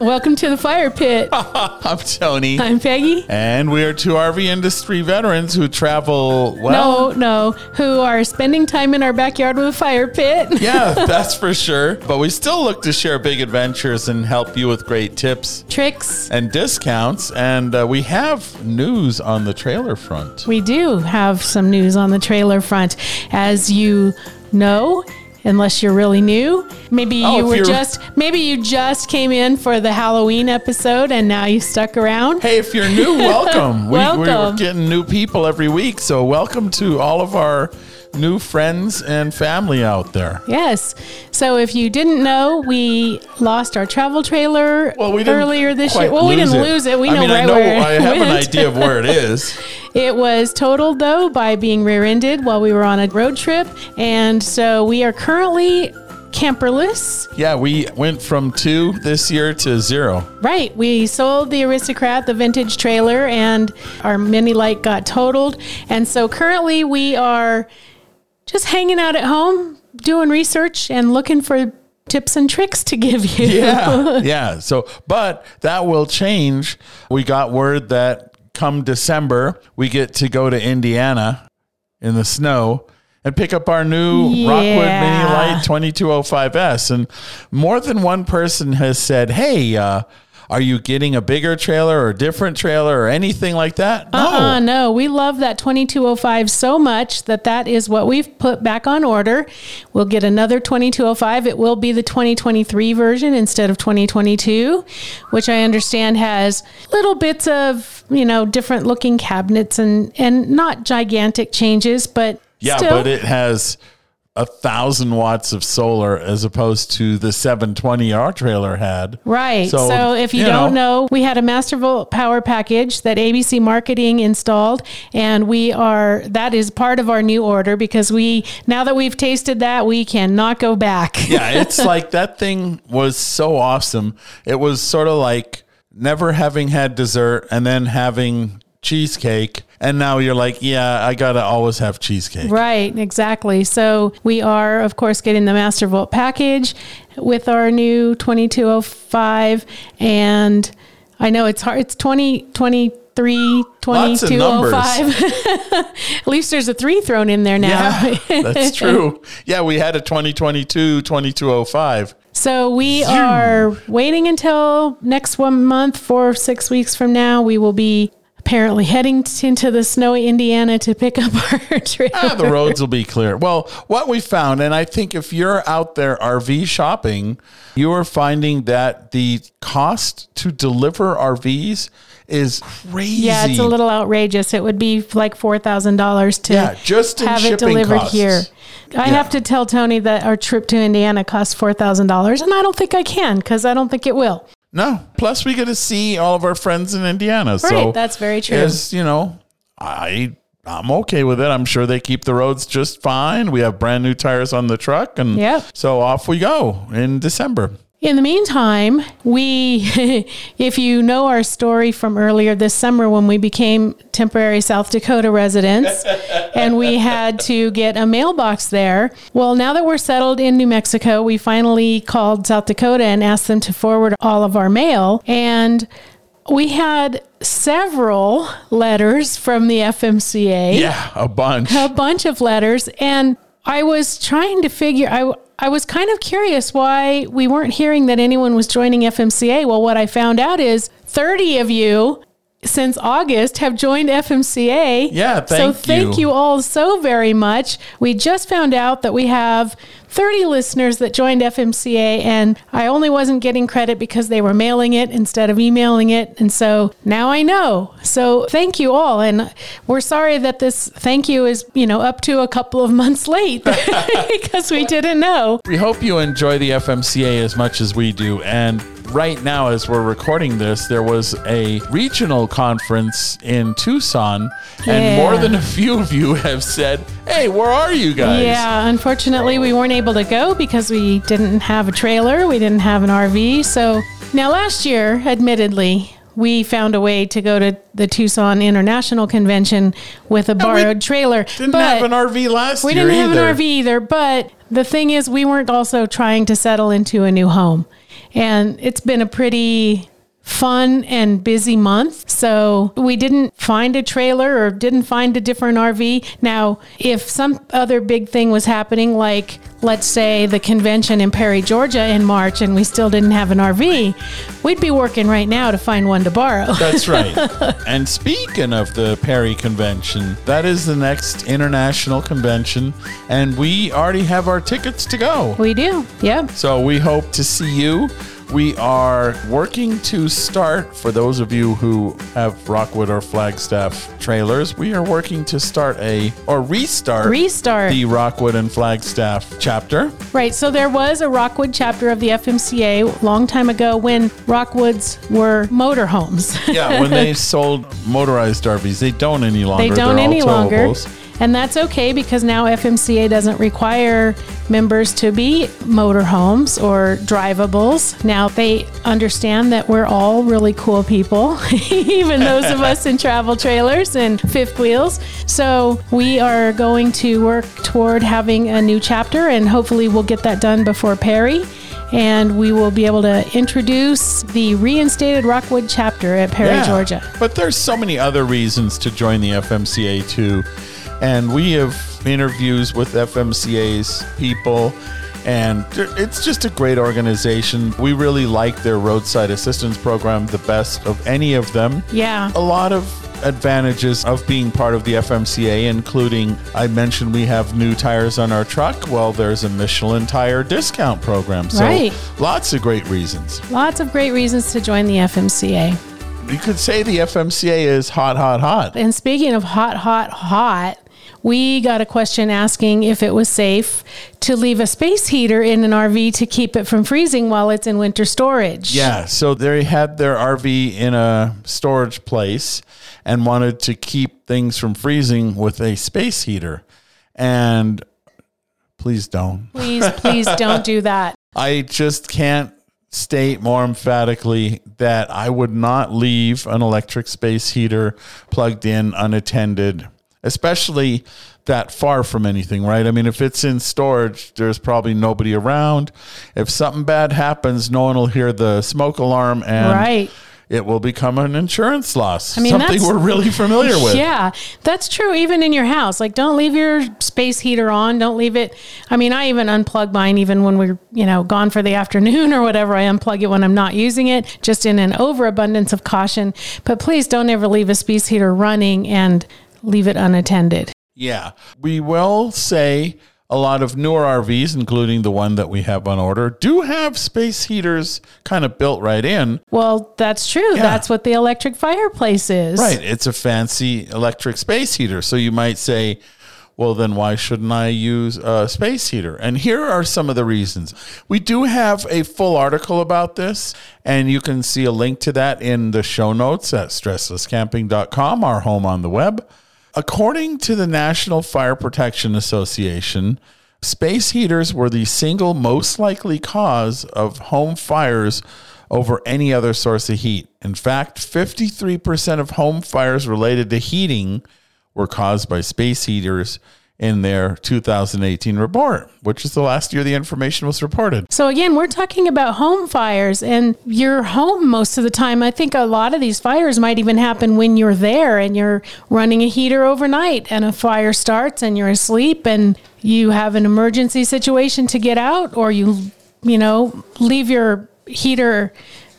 Welcome to the fire pit. I'm Tony. I'm Peggy. And we are two RV industry veterans who travel well. No, no, who are spending time in our backyard with a fire pit. yeah, that's for sure. But we still look to share big adventures and help you with great tips Tricks. and discounts. And uh, we have news on the trailer front. We do have some news on the trailer front. As you know, unless you're really new, maybe Oh, you were just maybe you just came in for the Halloween episode and now you stuck around. Hey, if you're new, welcome. We, we're getting new people every week. So, welcome to all of our new friends and family out there. Yes. So if you didn't know, we lost our travel trailer Well, we earlier this year. Well, we didn't lose it. We I know mean, right I know where I it have an idea of where it is. It was totaled though by being rear-ended while we were on a road trip, and so we are currently camperless. Yeah, we went from two this year to zero. Right, we sold the Aristocrat, the vintage trailer, and our mini light got totaled, and so currently we are just hanging out at home, doing research and looking for tips and tricks to give you. Yeah, yeah. So, but that will change. We got word that come December, we get to go to Indiana in the snow and pick up our new Rockwood Mini Yeah. Light 2205S. And more than one person has said, Hey, uh, are you getting a bigger trailer or a different trailer or anything like that? No. Uh, no, we love that 2205 so much that that is what we've put back on order. We'll get another 2205. It will be the 2023 version instead of 2022, which I understand has little bits of, you know, different looking cabinets and and not gigantic changes, but Yeah, still, but it has a thousand watts of solar as opposed to the 720 our trailer had. Right. So, So, if you, you don't know. know, we had a Mastervolt power package that ABC Marketing installed, and we are that is part of our new order because we now that we've tasted that, we cannot go back. yeah, it's like that thing was so awesome. It was sort of like never having had dessert and then having cheesecake. And now you're like, yeah, I got to always have cheesecake. Right, exactly. So we are, of course, getting the Mastervolt package with our new 2205. And I know it's hard. It's 2023, Lots of numbers. 2205. At least there's a three thrown in there now. Yeah, that's true. Yeah, we had a 2022 2205. So we are waiting until next one month, four or six weeks from now. We will be apparently heading t- into the snowy Indiana to pick up our trailer. Ah, the roads will be clear. Well, what we found, and I think if you're out there RV shopping, you are finding that the cost to deliver RVs is crazy. Yeah, it's a little outrageous. It would be like four thousand dollars to Yeah, just have it delivered costs. here. I Yeah. have to tell Tony that our trip to Indiana cost four thousand dollars, and I don't think I can because I don't think it will. No. Plus, we get to see all of our friends in Indiana. so that's very true. As you know, I I'm okay with it. I'm sure they keep the roads just fine. We have brand new tires on the truck, and yeah. so off we go in December. In the meantime, we, if you know our story from earlier this summer when we became temporary South Dakota residents and we had to get a mailbox there. Well, now that we're settled in New Mexico, we finally called South Dakota and asked them to forward all of our mail. And we had several letters from the FMCA Yeah, a bunch. a bunch of letters and I was trying to figure I I was kind of curious why we weren't hearing that anyone was joining FMCA. Well, what I found out is 30 of you since August have joined FMCA. Yeah, so thank thank you. you all so very much. We just found out that we have 30 listeners that joined FMCA, and I only wasn't getting credit because they were mailing it instead of emailing it. And so now I know. So thank you all. And we're sorry that this thank you is, you know, up to a couple of months late because we didn't know. We hope you enjoy the FMCA as much as we do. And right now, as we're recording this, there was a regional conference in Tucson, and more than a few of you have said, Hey, where are you guys? Yeah, unfortunately, we weren't able to go because we didn't have a trailer, we didn't have an RV. So now, last year, admittedly, we found a way to go to the Tucson International Convention with a borrowed trailer. Didn't but have an RV last we year. We didn't have either. an RV either. But the thing is, we weren't also trying to settle into a new home. And it's been a pretty fun and busy month. So we didn't find a trailer or didn't find a different RV. Now, if some other big thing was happening, like let's say the convention in Perry, Georgia in March, and we still didn't have an RV, we'd be working right now to find one to borrow. That's right. and speaking of the Perry Convention, that is the next international convention, and we already have our tickets to go. we do. Yep. So we hope to see you. We are working to start, for those of you who have Rockwood or Flagstaff trailers, we are working to start a, or restart, Restart. the Rockwood and Flagstaff chapter. Right. So there was a Rockwood chapter of the FMCA long time ago when Rockwoods were motorhomes. Yeah, when they sold motorized RVs, they don't any longer. they don't They're any longer. towables. And that's okay because now FMCA doesn't require members to be motorhomes or drivables. Now they understand that we're all really cool people, even those of us in travel trailers and fifth wheels. So we are going to work toward having a new chapter and hopefully we'll get that done before Perry. And we will be able to introduce the reinstated Rockwood chapter at Perry, Yeah. Georgia. But there's so many other reasons to join the FMCA too. And we have interviews with FMCA's people and it's just a great organization. We really like their roadside assistance program the best of any of them. Yeah. A lot of advantages of being part of the FMCA, including I mentioned we have new tires on our truck. Well, there's a Michelin tire discount program. So Right. lots of great reasons. Lots of great reasons to join the FMCA. You could say the FMCA is hot, hot, hot. And speaking of hot, hot, hot, we got a question asking if it was safe to leave a space heater in an RV to keep it from freezing while it's in winter storage. Yeah, so they had their RV in a storage place and wanted to keep things from freezing with a space heater. And please don't. Please, please don't do that. I just can't state more emphatically that I would not leave an electric space heater plugged in unattended, especially that far from anything, right? I mean, if it's in storage, there's probably nobody around. If something bad happens, no one will hear the smoke alarm and Right. it will become an insurance loss. I mean, something we're really familiar with. Yeah, that's true. Even in your house, like don't leave your space heater on. Don't leave it. I mean, I even unplug mine even when we're you know gone for the afternoon or whatever. I unplug it when I'm not using it, just in an overabundance of caution. But please don't ever leave a space heater running and leave it unattended. Yeah. We will say a lot of newer RVs, including the one that we have on order, do have space heaters kind of built right in. Well, that's true. Yeah. That's what the electric fireplace is. Right. It's a fancy electric space heater. So you might say, well, then why shouldn't I use a space heater? And here are some of the reasons. We do have a full article about this, and you can see a link to that in the show notes at stresslesscamping.com, our home on the web. According to the National Fire Protection Association, space heaters were the single most likely cause of home fires over any other source of heat. In fact, 53% of home fires related to heating were caused by space heaters in their 2018 report, which is the last year the information was reported. So again, we're talking about home fires and you're home most of the time. I think a lot of these fires might even happen when you're there and you're running a heater overnight and a fire starts and you're asleep and you have an emergency situation to get out or you you know, leave your heater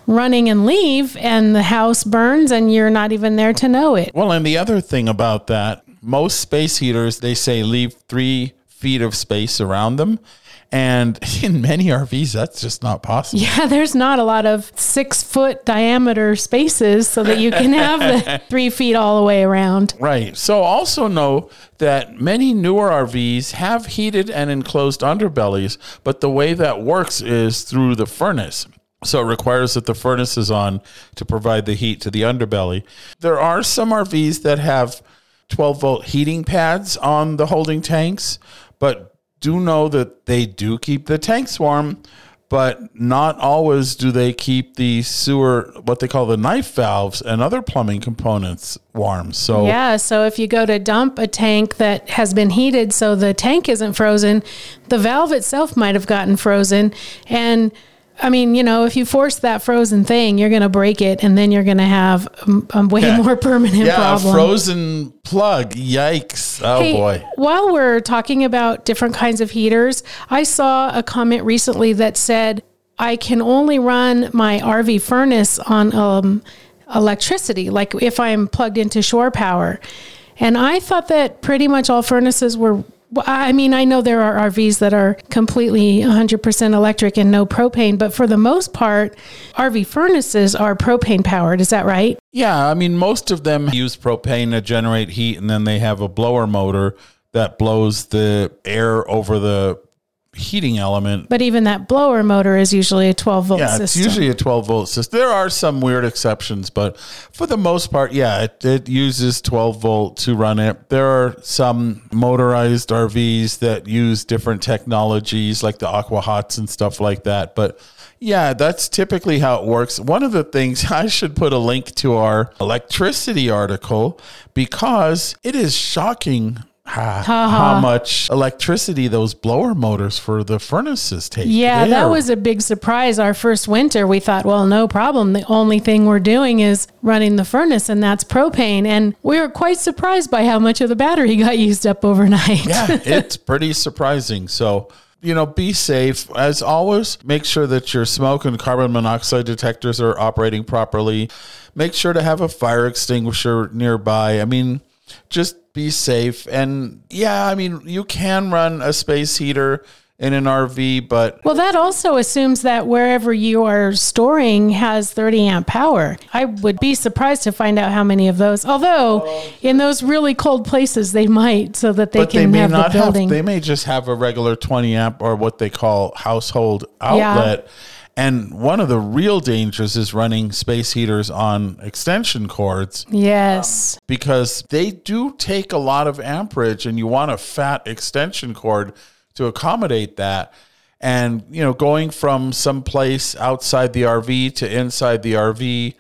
running and leave and the house burns and you're not even there to know it. Well, and the other thing about that, most space heaters, they say leave three feet of space around them. And in many RVs, that's just not possible. Yeah, there's not a lot of six foot diameter spaces so that you can have the three feet all the way around. Right. So also know that many newer RVs have heated and enclosed underbellies, but the way that works is through the furnace. So it requires that the furnace is on to provide the heat to the underbelly. There are some RVs that have 12 volt heating pads on the holding tanks, but do know that they do keep the tanks warm, but not always do they keep the sewer, what they call the knife valves and other plumbing components warm. So, Yeah, so if you go to dump a tank that has been heated so the tank isn't frozen, the valve itself might have gotten frozen. And I mean, you know, if you force that frozen thing, you're going to break it and then you're going to have a way Yeah. more permanent yeah, problem. a frozen plug. Yikes. Oh Hey, boy. While we're talking about different kinds of heaters, I saw a comment recently that said, I can only run my RV furnace on um, electricity, like if I'm plugged into shore power. And I thought that pretty much all furnaces were. Well, I mean, I know there are RVs that are completely 100% electric and no propane, but for the most part, RV furnaces are propane powered. Is that right? Yeah, I mean, most of them use propane to generate heat, and then they have a blower motor that blows the air over the heating element. But even that blower motor is usually a 12 volt Yeah, system. it's usually a 12 volt system. There are some weird exceptions, but for the most part, yeah, it, it uses 12 volt to run it. There are some motorized RVs that use different technologies like the Aqua Hots and stuff like that. But yeah, that's typically how it works. One of the things I should put a link to our electricity article because it is shocking how, how much electricity those blower motors for the furnaces take. Yeah, They that was a big surprise. Our first winter, we thought, well, no problem. The only thing we're doing is running the furnace, and that's propane. And we were quite surprised by how much of the battery got used up overnight. yeah, it's pretty surprising. So, you know, be safe. As always, make sure that your smoke and carbon monoxide detectors are operating properly. Make sure to have a fire extinguisher nearby. I mean, just be safe. And yeah, I mean, you can run a space heater in an RV, but Well, that also assumes that wherever you are storing has 30 amp power. I would be surprised to find out how many of those. Although, in those really cold places, they might, so that they but they can may have not the have building. they may just have a regular 20 amp or what they call household outlet and one of the real dangers is running space heaters on extension cords yes. because they do take a lot of amperage and you want a fat extension cord to accommodate that and you know going from some place outside the RV to inside the RV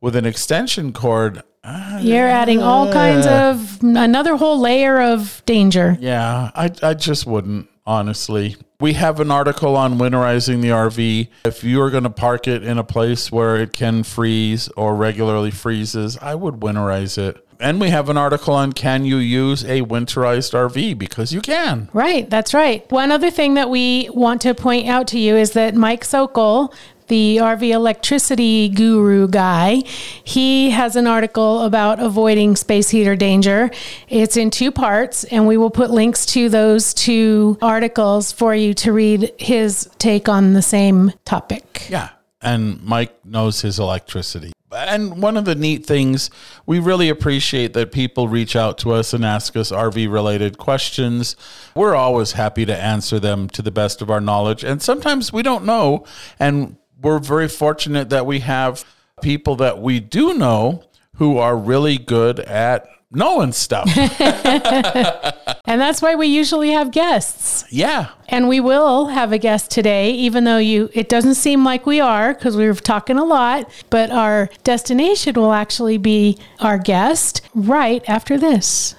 with an extension cord uh, You're adding all kinds of another whole layer of danger. Yeah, I, I just wouldn't, honestly. We have an article on winterizing the RV. If you're going to park it in a place where it can freeze or regularly freezes, I would winterize it. And we have an article on can you use a winterized RV? Because you can. Right, that's right. One other thing that we want to point out to you is that Mike Sokol, the RV electricity guru guy, he has an article about avoiding space heater danger. It's in two parts, and we will put links to those two articles for you to read his take on the same topic. Yeah. And Mike knows his electricity. And one of the neat things, we really appreciate that people reach out to us and ask us RV related questions. We're always happy to answer them to the best of our knowledge. And sometimes we don't know. And we're very fortunate that we have people that we do know who are really good at knowing stuff. And that's why we usually have guests. yeah. And we will have a guest today, even though you it doesn't seem like we are because we were talking a lot, but our destination will actually be our guest right after this.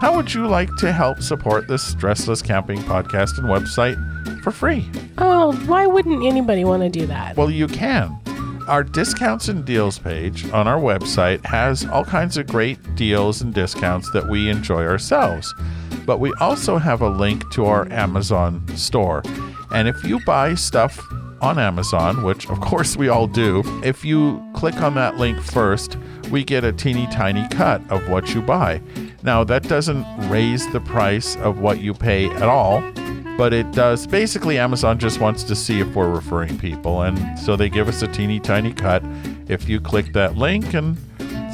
How would you like to help support this Stressless Camping podcast and website for free? Oh, why wouldn't anybody want to do that? Well, you can. Our discounts and deals page on our website has all kinds of great deals and discounts that we enjoy ourselves. But we also have a link to our Amazon store. And if you buy stuff on Amazon, which of course we all do, if you click on that link first, we get a teeny tiny cut of what you buy. Now, that doesn't raise the price of what you pay at all, but it does. Basically, Amazon just wants to see if we're referring people, and so they give us a teeny tiny cut if you click that link, and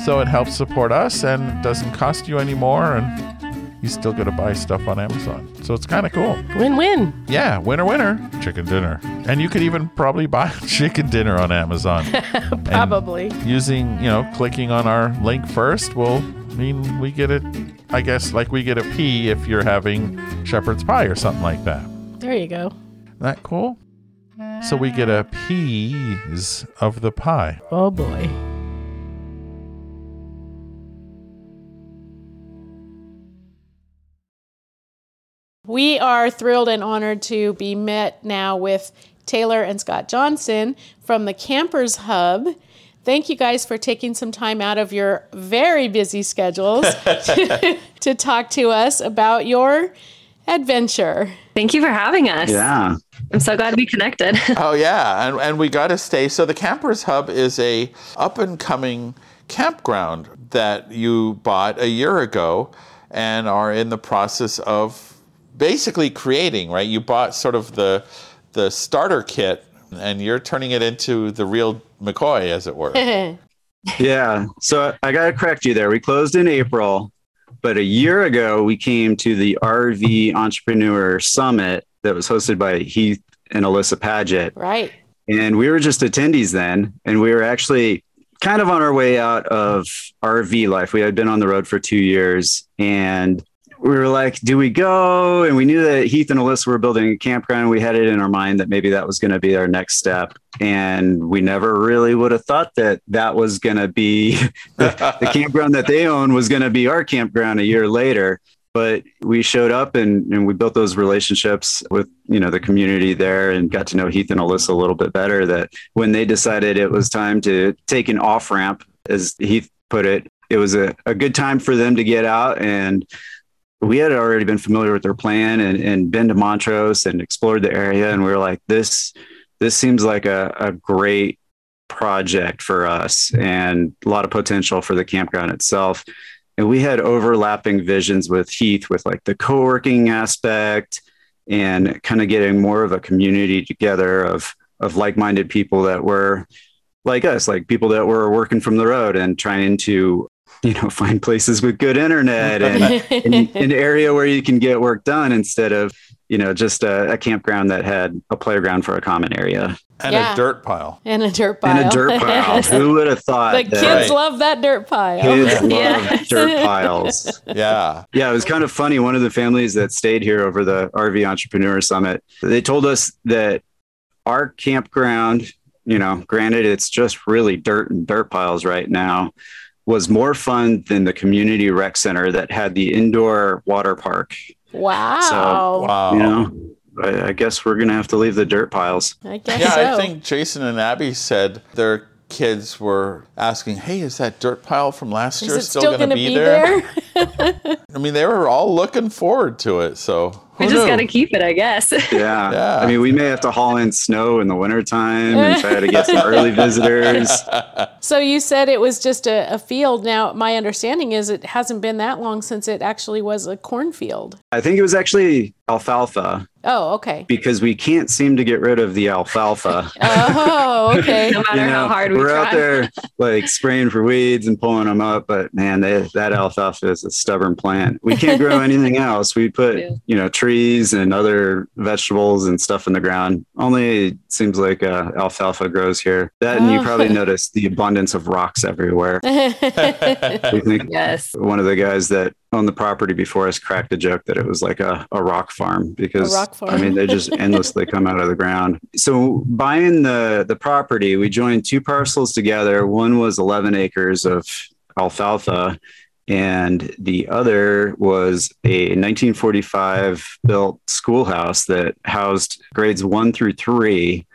so it helps support us and doesn't cost you any more, and you still got to buy stuff on Amazon. So it's kind of cool. Win win. Yeah, winner, winner, chicken dinner. And you could even probably buy chicken dinner on Amazon. And Probably. using, you know, clicking on our link first will mean we get it, I guess, like we get a P if you're having shepherd's pie or something like that. There you go. Isn't that cool? So we get a piece of the pie. Oh boy. We are thrilled and honored to be met now with Taylor and Scott Johnson from the Campers Hub. Thank you guys for taking some time out of your very busy schedules to, to talk to us about your adventure. Thank you for having us. Yeah. I'm so glad to be connected. Oh yeah, and, and we got to stay. So the Campers Hub is a up and coming campground that you bought a year ago and are in the process of basically creating. Right, you bought sort of the the starter kit, and you're turning it into the real McCoy, as it were. Yeah. So I got to correct you there. We closed in April, but a year ago we came to the RV Entrepreneur Summit that was hosted by Heath and Alyssa Padgett. Right. And we were just attendees then. And we were actually kind of on our way out of RV life. We had been on the road for two years and we were like, do we go? And we knew that Heath and Alyssa were building a campground. We had it in our mind that maybe that was going to be our next step. And we never really would have thought that that was going to be the, the campground that they own was going to be our campground a year later. But we showed up and, and we built those relationships with, you know, the community there and got to know Heath and Alyssa a little bit better that when they decided it was time to take an off ramp, as Heath put it, it was a, a good time for them to get out and we had already been familiar with their plan and, and been to Montrose and explored the area. And we were like, this, this seems like a, a great project for us and a lot of potential for the campground itself. And we had overlapping visions with Heath with like the co-working aspect and kind of getting more of a community together of, of like-minded people that were like us, like people that were working from the road and trying to you know find places with good internet and an area where you can get work done instead of you know just a, a campground that had a playground for a common area And Yeah. a dirt pile. And a dirt pile. and a dirt pile who would have thought the that kids Right. love that dirt pile. kids love Yes. dirt piles Yeah. yeah it was kind of funny one of the families that stayed here over the rv entrepreneur summit they told us that our campground you know granted it's just really dirt and dirt piles right now was more fun than the community rec center that had the indoor water park Wow. Wow. you know I, I guess we're gonna have to leave the dirt piles I guess Yeah, so. I think Jason and Abby said their kids were asking, "Hey, is that dirt pile from last Is year still, still going to going to be, be there? there? I mean, they were all looking forward to it. So we oh, just got to keep it, I guess. yeah. Yeah. i mean we may have to haul in snow in the wintertime and try to get some early visitors So you said it was just a, a field. Now, my understanding is it hasn't been that long since it actually was a cornfield. i think it was actually alfalfa Oh, okay. because we can't seem to get rid of the alfalfa Oh, okay. no matter you know, how hard we we're try. out there like spraying for weeds and pulling them up, but man, they, that alfalfa is a stubborn plant. We can't grow anything else. We put Yeah. you know trees and other vegetables and stuff in the ground. Only it seems like uh, alfalfa grows here. That and you Oh. probably noticed the abundance of rocks everywhere. Yes. one of the guys that owned the property before us cracked a joke that it was like a, a rock farm because rock farm. I mean they just endlessly come out of the ground. So buying the the property, we joined two parcels together. One was 11 acres of alfalfa and the other was a 1945 built schoolhouse that housed grades one through three.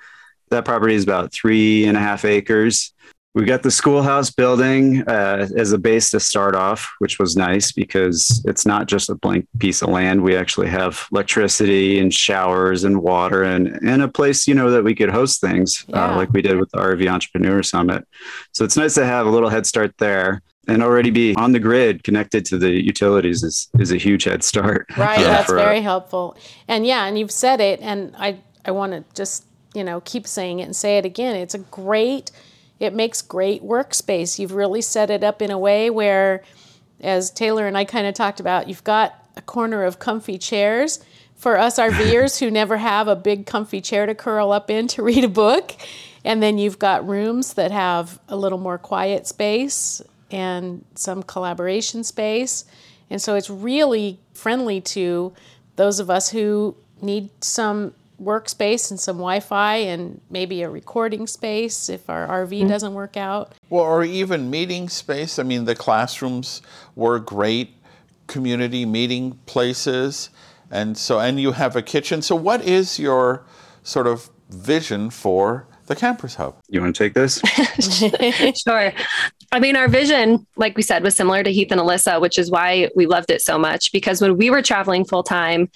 That property is about three and a half acres we got the schoolhouse building uh, as a base to start off, which was nice because it's not just a blank piece of land. We actually have electricity and showers and water and, and a place, you know, that we could host things Yeah. uh, like we did with the RV Entrepreneur Summit. So it's nice to have a little head start there and already be on the grid connected to the utilities is, is a huge head start. Right. uh, That's for a- very helpful. And yeah, and you've said it, and I I want to just you know keep saying it and say it again. It's a great. It makes great workspace. You've really set it up in a way where, as Taylor and I kind of talked about, you've got a corner of comfy chairs for us RVers who never have a big comfy chair to curl up in to read a book. And then you've got rooms that have a little more quiet space and some collaboration space. And so it's really friendly to those of us who need some workspace and some Wi-Fi and maybe a recording space if our RV mm-hmm. doesn't work out. Well, or even meeting space. I mean, the classrooms were great community meeting places. And so, and you have a kitchen. So, what is your sort of vision for the Campers Hub? You want to take this? sure. I mean, our vision, like we said, was similar to Heath and Alyssa, which is why we loved it so much. Because when we were traveling full time,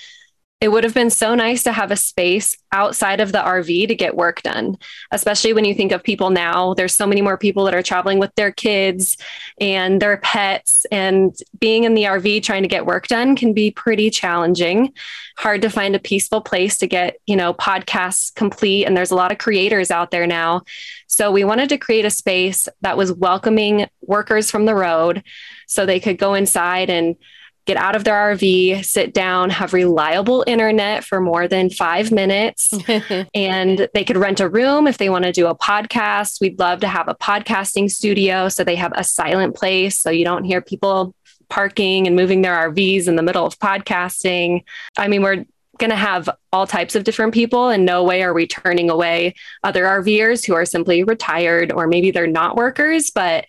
it would have been so nice to have a space outside of the RV to get work done, especially when you think of people now. There's so many more people that are traveling with their kids and their pets, and being in the RV trying to get work done can be pretty challenging. Hard to find a peaceful place to get, you know, podcasts complete. And there's a lot of creators out there now. So we wanted to create a space that was welcoming workers from the road so they could go inside and get out of their RV, sit down, have reliable internet for more than five minutes, and they could rent a room if they want to do a podcast. We'd love to have a podcasting studio so they have a silent place so you don't hear people parking and moving their RVs in the middle of podcasting. I mean, we're going to have all types of different people. In no way are we turning away other RVers who are simply retired or maybe they're not workers, but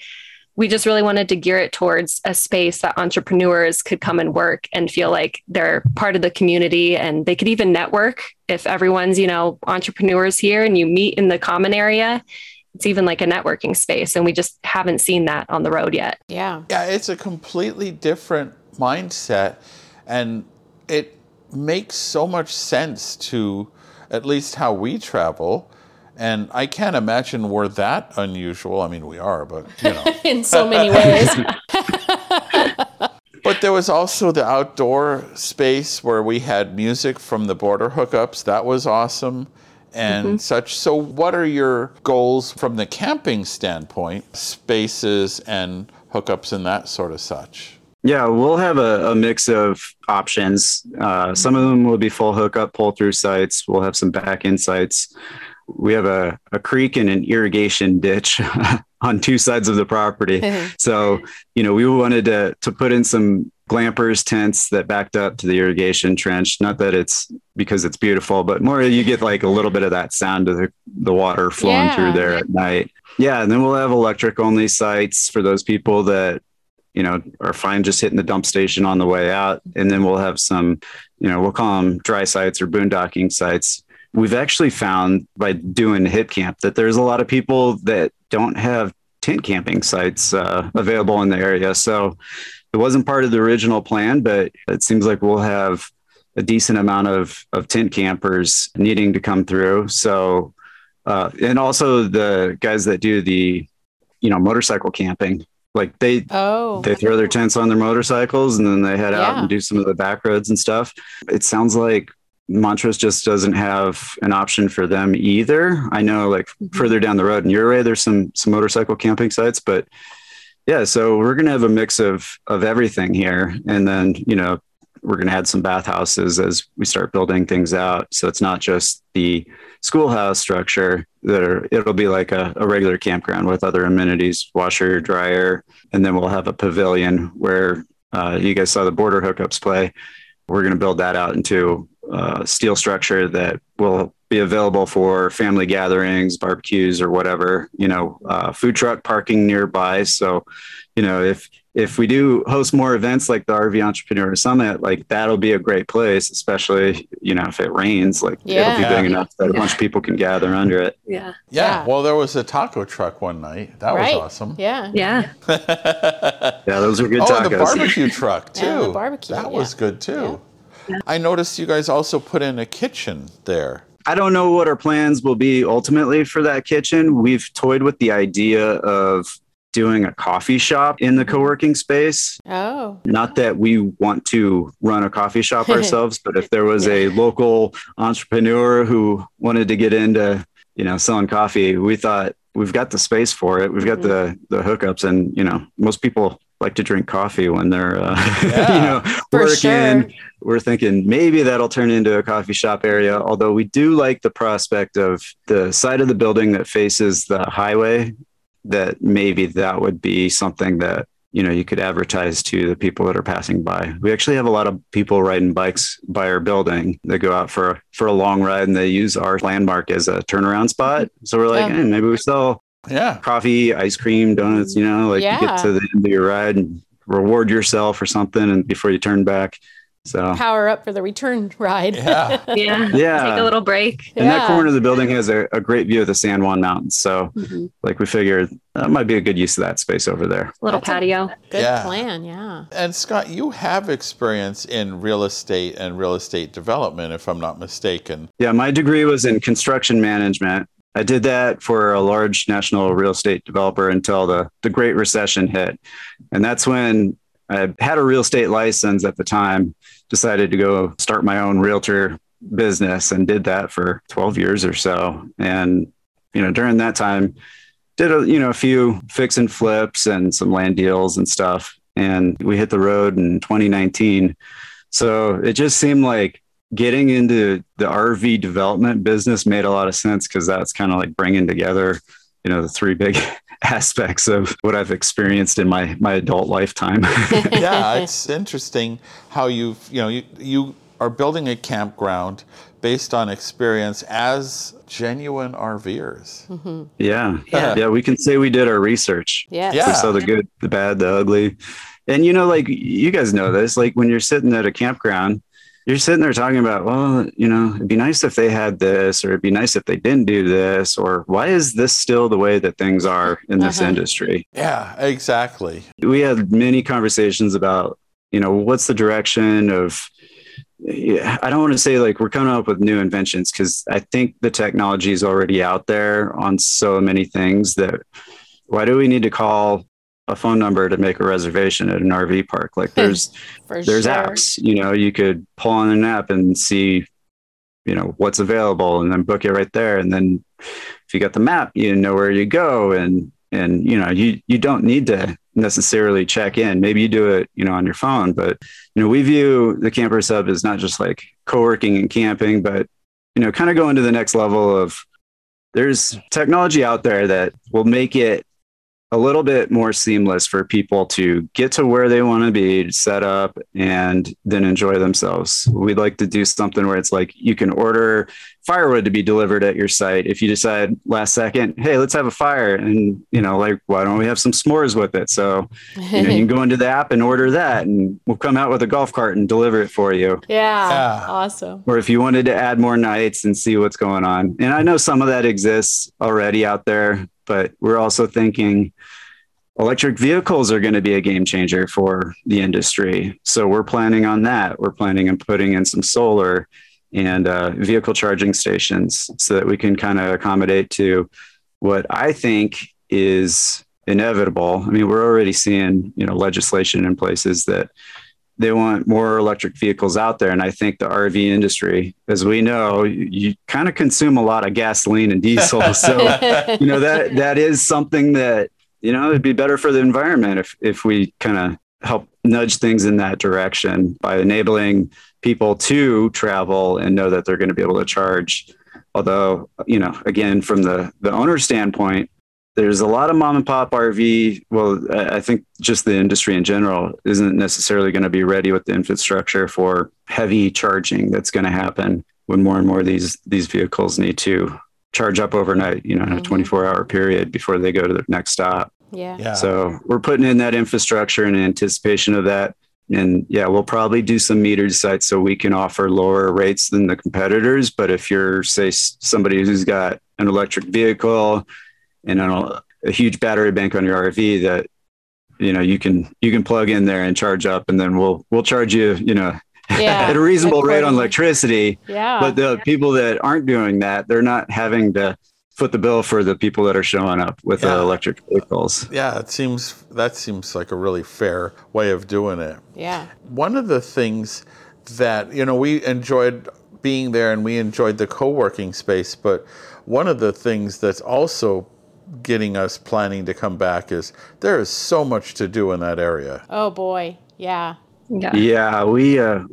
we just really wanted to gear it towards a space that entrepreneurs could come and work and feel like they're part of the community and they could even network if everyone's you know entrepreneurs here and you meet in the common area it's even like a networking space and we just haven't seen that on the road yet Yeah. Yeah, it's a completely different mindset, and it makes so much sense to at least how we travel. And I can't imagine we're that unusual. I mean, we are, but you know. In so many ways. But there was also the outdoor space where we had music from the border hookups. That was awesome and such. So, what are your goals from the camping standpoint, spaces and hookups and that sort of such? Yeah, we'll have a, a mix of options. Uh, some of them will be full hookup pull through sites. We'll have some back end sites. We have a, a creek and an irrigation ditch on two sides of the property. so, you know, we wanted to to put in some glampers tents that backed up to the irrigation trench. Not that it's because it's beautiful, but more you get like a little bit of that sound of the, the water flowing Yeah. through there at night. Yeah, and then we'll have electric only sites for those people that you know are fine just hitting the dump station on the way out, and then we'll have some, you know, we'll call them dry sites or boondocking sites. We've actually found by doing Hipcamp that there's a lot of people that don't have tent camping sites uh, available in the area. So it wasn't part of the original plan, but it seems like we'll have a decent amount of, of tent campers needing to come through. So, uh, and also the guys that do the, you know, motorcycle camping, like they, Oh. they throw their tents on their motorcycles and then they head out and do some of the back roads and stuff. It sounds like Montrose just doesn't have an option for them either. I know like further down the road in Ouray, there's some some motorcycle camping sites, but yeah, so we're gonna have a mix of of everything here. And then, you know, we're gonna add some bathhouses as we start building things out. So it's not just the schoolhouse structure that are it'll be like a, a regular campground with other amenities, washer, dryer, and then we'll have a pavilion where uh, you guys saw the border hookups play. We're going to build that out into a steel structure that will be available for family gatherings, barbecues, or whatever. You know, uh, food truck parking nearby. So, you know, if if we do host more events like the RV Entrepreneur Summit, like that'll be a great place, especially you know if it rains. Like it'll be big enough that a bunch of people can gather under it. yeah Yeah, Yeah. well, there was a taco truck one night. That right. was awesome. Yeah. yeah Yeah, those are good Oh, tacos. and the barbecue truck too. Yeah, the barbecue, That yeah. was good too. I noticed you guys also put in a kitchen there. I don't know what our plans will be ultimately for that kitchen. We've toyed with the idea of doing a coffee shop in the co-working space. Oh. Not that we want to run a coffee shop ourselves, but if there was a local entrepreneur who wanted to get into, you know, selling coffee, we thought we've got the space for it. We've got mm-hmm. the the hookups and, you know, most people like to drink coffee when they're uh, Yeah. you know working. sure. We're thinking maybe that'll turn into a coffee shop area. Although we do like the prospect of the side of the building that faces the highway. That maybe that would be something that you know you could advertise to the people that are passing by. We actually have a lot of people riding bikes by our building. They go out for for a long ride and they use our landmark as a turnaround spot. So we're like, Yeah. hey, maybe we sell Yeah. coffee, ice cream, donuts, you know, like you get to the end of your ride and reward yourself or something and before you turn back. So Power up for the return ride. Yeah. Yeah. Yeah. Take a little break. and that corner of the building has a, a great view of the San Juan Mountains. So Mhm. like we figured that might be a good use of that space over there. Little That's a- patio. Good Yeah. plan. Yeah. And Scott, you have experience in real estate and real estate development, if I'm not mistaken. Yeah, my degree was in construction management. I did that for a large national real estate developer until the, the Great Recession hit. And that's when I had a real estate license at the time, decided to go start my own realtor business and did that for 12 years or so. And, you know, during that time, did a, you know, a few fix and flips and some land deals and stuff. And we hit the road in 2019. So it just seemed like getting into the RV development business made a lot of sense because that's kind of like bringing together, you know, the three big aspects of what I've experienced in my my adult lifetime. yeah, it's interesting how you've, you know, you, you are building a campground based on experience as genuine RVers. yeah. Yeah. yeah, we can say we did our research. Yes. Yeah. We saw the good, the bad, the ugly. And you know, like you guys know this, like when you're sitting at a campground, you're sitting there talking about, well, you know, it'd be nice if they had this, or it'd be nice if they didn't do this, or why is this still the way that things are in this Uh-huh. industry? Yeah, exactly. we had many conversations about you know what's the direction of yeah, i don't want to say like we're coming up with new inventions because i think the technology is already out there on so many things that why do we need to call a phone number to make a reservation at an rv park. Like there's there's sure. apps you know you could pull on an app and see you know what's available and then book it right there. And then if you got the map you know where you go. And and you know you you don't need to necessarily check in. Maybe you do it you know on your phone but you know we view the Campers Hub as not just like co-working and camping but you know kind of going to the next level of there's technology out there that will make it a little bit more seamless for people to get to where they want to be, set up, and then enjoy themselves. We'd like to do something where it's like you can order firewood to be delivered at your site. If you decide last second, hey, let's have a fire, and you know, like, why don't we have some s'mores with it? So you, know, you can go into the app and order that, and we'll come out with a golf cart and deliver it for you yeah. Yeah. Awesome. or if you wanted to add more nights and see what's going on. And I know some of that exists already out there, but we're also thinking electric vehicles are going to be a game changer for the industry. So we're planning on that. We're planning on putting in some solar and uh, vehicle charging stations so that we can kind of accommodate to what I think is inevitable. I mean, we're already seeing, you know, legislation in places that they want more electric vehicles out there. And I think the RV industry, as we know, you, you kind of consume a lot of gasoline and diesel. so, you know, that that is something that, you know, it'd be better for the environment if if we kind of help nudge things in that direction by enabling people to travel and know that they're going to be able to charge. Although, you know, again, from the the owner standpoint, there's a lot of mom and pop RV. Well, I I think just the industry in general isn't necessarily going to be ready with the infrastructure for heavy charging that's going to happen when more and more of these these vehicles need to charge up overnight, you know, in a Mhm. 24 hour period before they go to their next stop. Yeah. Yeah. So we're putting in that infrastructure in anticipation of that. And yeah, we'll probably do some metered sites so we can offer lower rates than the competitors. But if you're, say, somebody who's got an electric vehicle and a, a huge battery bank on your RV, that you know you can you can plug in there and charge up, and then we'll we'll charge you you know Yeah. at a reasonable rate on electricity. Yeah. But the people that aren't doing that, they're not having to foot the bill for the people that are showing up with Yeah. uh, electric vehicles. yeah, it seems that seems like a really fair way of doing it. yeah. One of the things that, you know, we enjoyed being there and we enjoyed the co working space, but one of the things that's also getting us planning to come back is there is so much to do in that area. oh boy. Yeah. Yeah. Yeah, we uh,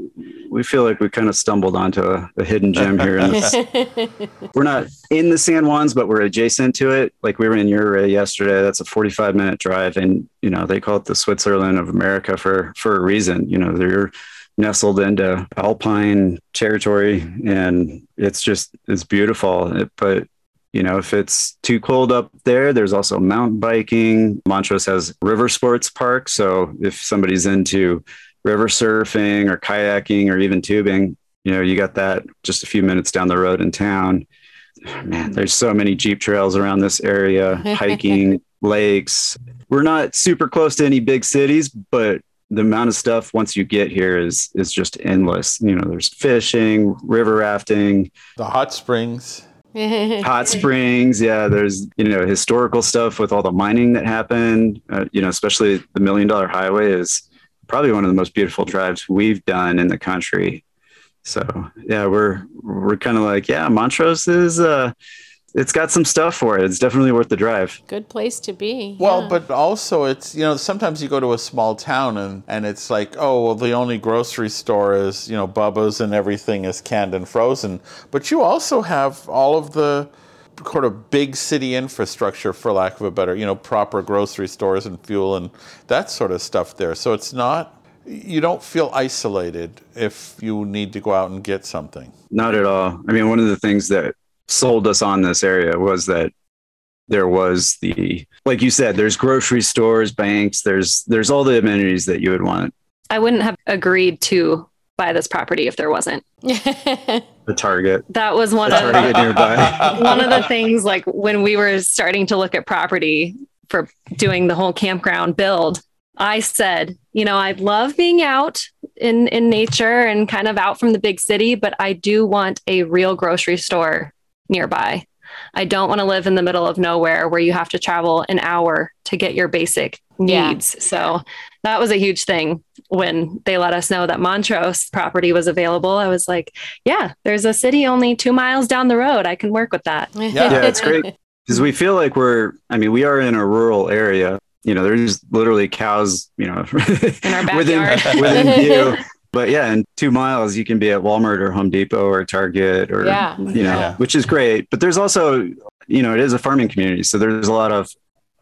we feel like we kind of stumbled onto a, a hidden gem here. In this. we're not in the San Juans, but we're adjacent to it. Like we were in Ouray yesterday. That's a 45 minute drive, and you know they call it the Switzerland of America for for a reason. You know they're nestled into alpine territory, and it's just it's beautiful. But you know, if it's too cold up there, there's also mountain biking. Montrose has river sports park, so if somebody's into river surfing or kayaking or even tubing, you know, you got that just a few minutes down the road in town. Man, there's so many Jeep trails around this area, hiking, lakes. We're not super close to any big cities, but the amount of stuff once you get here is is just endless. You know, there's fishing, river rafting, The hot springs. hot springs. Yeah, there's you know historical stuff with all the mining that happened. Uh, you know, especially the Million Dollar Highway is probably one of the most beautiful drives we've done in the country. So yeah, we're we're kind of like yeah, Montrose is uh, it's got some stuff for it. It's definitely worth the drive. Good place to be. Well, yeah. but also it's you know sometimes you go to a small town and and it's like oh well the only grocery store is you know Bubba's and everything is canned and frozen, but you also have all of the sort of big city infrastructure for lack of a better you know proper grocery stores and fuel and that sort of stuff there. So it's not you don't feel isolated if you need to go out and get something. Not at all. I mean, one of the things that sold us on this area was that there was the like you said, there's grocery stores, banks, there's there's all the amenities that you would want. I wouldn't have agreed to buy this property if there wasn't. The Target. That was one of Target nearby. one of the things like when we were starting to look at property for doing the whole campground build i said you know i love being out in in nature and kind of out from the big city but i do want a real grocery store nearby i don't want to live in the middle of nowhere where you have to travel an hour to get your basic Yeah. needs so that was a huge thing when they let us know that montrose property was available i was like yeah there's a city only two miles down the road i can work with that Yeah. yeah, it's great because we feel like we're. I mean, we are in a rural area. You know, there's literally cows. You know, In our within backyard. within view. But yeah, in two miles, you can be at Walmart or Home Depot or Target or Yeah. you know, Yeah. which is great. But there's also, you know, it is a farming community, so there's a lot of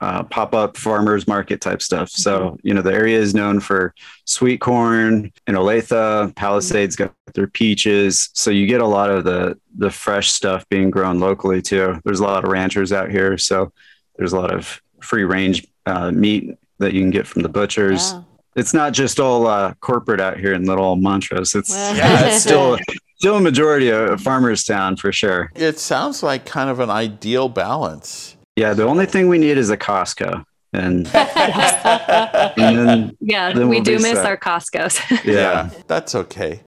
uh, pop-up farmers market type stuff. So you know, the area is known for sweet corn and Olathe. Palisade's got their peaches, so you get a lot of the the fresh stuff being grown locally too. There's a lot of ranchers out here, so there's a lot of free range uh, meat that you can get from the butchers. Yeah. It's not just all uh, corporate out here in little Montrose. It's Yeah, it's still still a majority of a farmers town for sure. It sounds like kind of an ideal balance. Yeah, the only thing we need is a Costco, and, and then Yeah, Then we we'll do miss set. our Costco's. yeah, that's okay.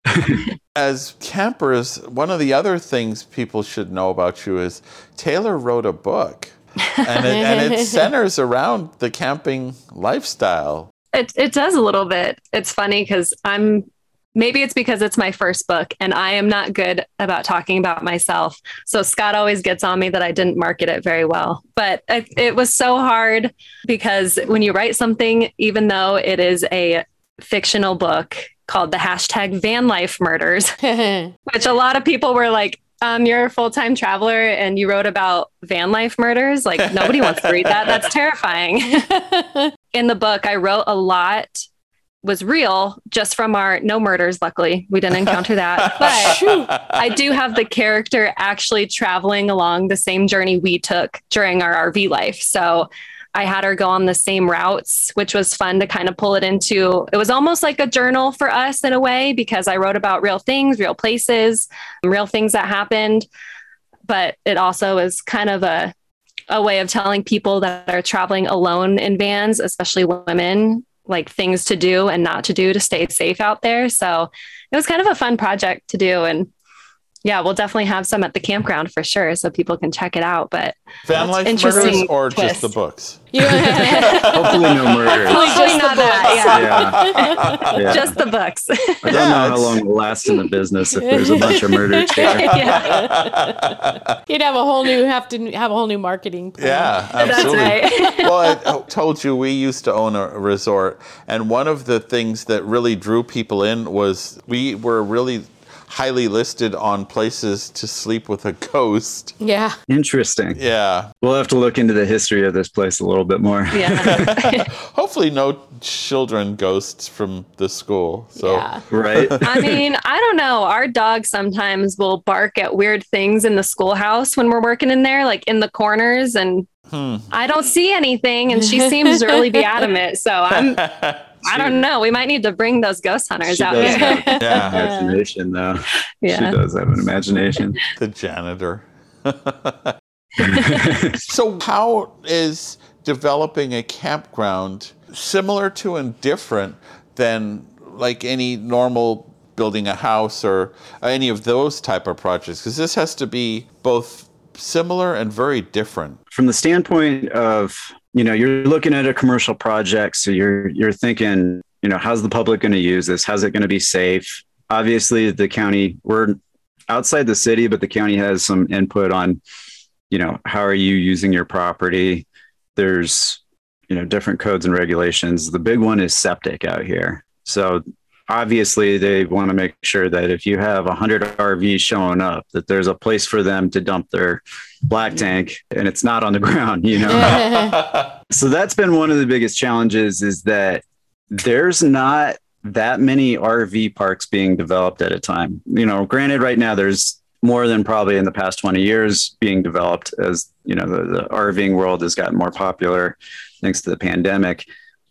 As campers, one of the other things people should know about you is Taylor wrote a book, and it, and it centers around the camping lifestyle. It it does a little bit. It's funny because I'm maybe it's because it's my first book and I am not good about talking about myself. So Scott always gets on me that I didn't market it very well. But it, it was so hard because when you write something, even though it is a fictional book called the hashtag van life murders, which a lot of people were like, um, you're a full time traveler and you wrote about van life murders. Like, nobody wants to read that. That's terrifying. In the book, I wrote a lot was real just from our no murders. Luckily, we didn't encounter that. But I do have the character actually traveling along the same journey we took during our RV life. So I had her go on the same routes, which was fun to kind of pull it into. It was almost like a journal for us in a way because I wrote about real things, real places, real things that happened. But it also is kind of a a way of telling people that are traveling alone in vans, especially women, like things to do and not to do to stay safe out there. So it was kind of a fun project to do. And yeah, we'll definitely have some at the campground for sure, so people can check it out. But Van life interesting murders or just the books? Hopefully, no murders. hopefully not that. Yeah. Yeah. yeah. Just the books. I don't know how long we'll last in the business if there's a bunch of murders here. yeah, You'd have a whole new have to have a whole new marketing. Plan. Yeah, that's absolutely. right. well, I told you we used to own a resort, and one of the things that really drew people in was we were really highly listed on places to sleep with a ghost. Yeah. Interesting. Yeah. We'll have to look into the history of this place a little bit more. yeah. Hopefully, no children ghosts from the school. So, Yeah. Right? I mean, I don't know. Our dog sometimes will bark at weird things in the schoolhouse when we're working in there, like in the corners, and hmm. I don't see anything. And she seems to really be adamant. So I'm, I don't know. We might need to bring those ghost hunters She out does here. have yeah, imagination, though. Yeah. She does have an imagination. the janitor. so, how is developing a campground similar to and different than like any normal building a house or any of those type of projects? Because this has to be both similar and very different. From the standpoint of, you know, you're looking at a commercial project, so you're you're thinking, you know, how's the public going to use this? How's it going to be safe? Obviously, the county we're outside the city, but the county has some input on, you know, how are you using your property? There's, you know, different codes and regulations. The big one is septic out here. So obviously they want to make sure that if you have 100 RVs showing up that there's a place for them to dump their black tank and it's not on the ground, you know. so that's been one of the biggest challenges is that there's not that many RV parks being developed at a time. You know, granted right now there's more than probably in the past 20 years being developed as, you know, the, the RVing world has gotten more popular thanks to the pandemic.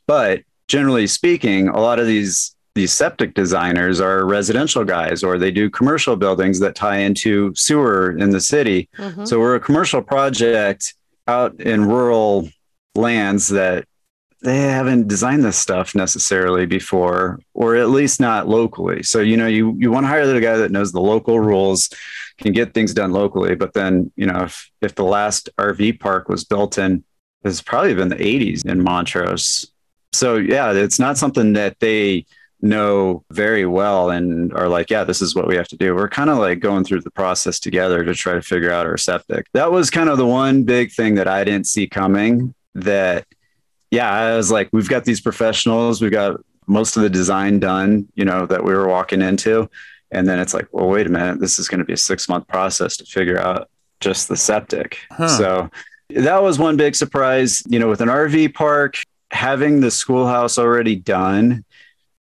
But generally speaking, a lot of these these septic designers are residential guys or they do commercial buildings that tie into sewer in the city. Mhm. So we're a commercial project out in rural lands that they haven't designed this stuff necessarily before, or at least not locally. So you know, you you want to hire the guy that knows the local rules, can get things done locally. But then you know, if if the last RV park was built in, it's probably been the '80s in Montrose. So yeah, it's not something that they know very well and are like, yeah, this is what we have to do. We're kind of like going through the process together to try to figure out our septic. That was kind of the one big thing that I didn't see coming that, yeah, I was like, we've got these professionals, we've got most of the design done, you know, that we were walking into. And then it's like, well, wait a minute, this is going to be a six month process to figure out just the septic. Huh. So that was one big surprise, you know, with an RV park, having the schoolhouse already done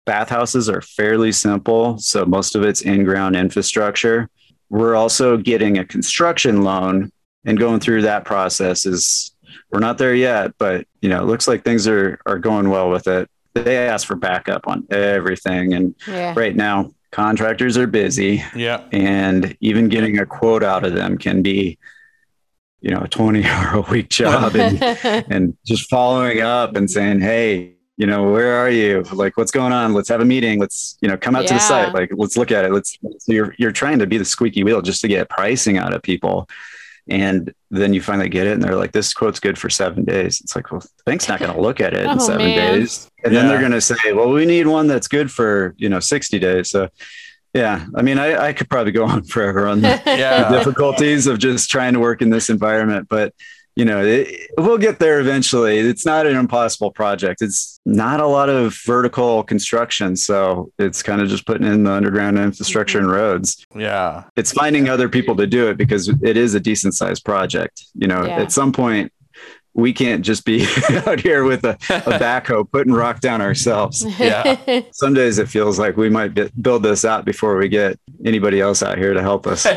bathhouses are fairly simple. So most of it's in ground infrastructure. We're also getting a construction loan and going through that process is we're not there yet, but you know, it looks like things are are going well with it. They ask for backup on everything. And Yeah. right now contractors are busy Yeah. and even getting a quote out of them can be, you know, a 20 hour a week job. And and just following up and saying, "Hey, you know, where are you? Like, what's going on? Let's have a meeting. Let's, you know, come out to the site. Like, let's look at it. Let's." So you're you're trying to be the squeaky wheel just to get pricing out of people, and then you finally get it, and they're like, "This quote's good for seven days." It's like, well, the bank's not going to look at it in Oh, seven man. days, and then they're going to say, "Well, we need one that's good for you know sixty days." So. Yeah, I mean, I, I could probably go on forever on the Yeah. difficulties of just trying to work in this environment but you know it, we'll get there eventually it's not an impossible project it's not a lot of vertical construction so it's kind of just putting in the underground infrastructure and roads Yeah. it's finding other people to do it because it is a decent sized project you know Yeah. at some point we can't just be out here with a, a backhoe putting rock down ourselves Yeah. some days it feels like we might bi- build this out before we get anybody else out here to help us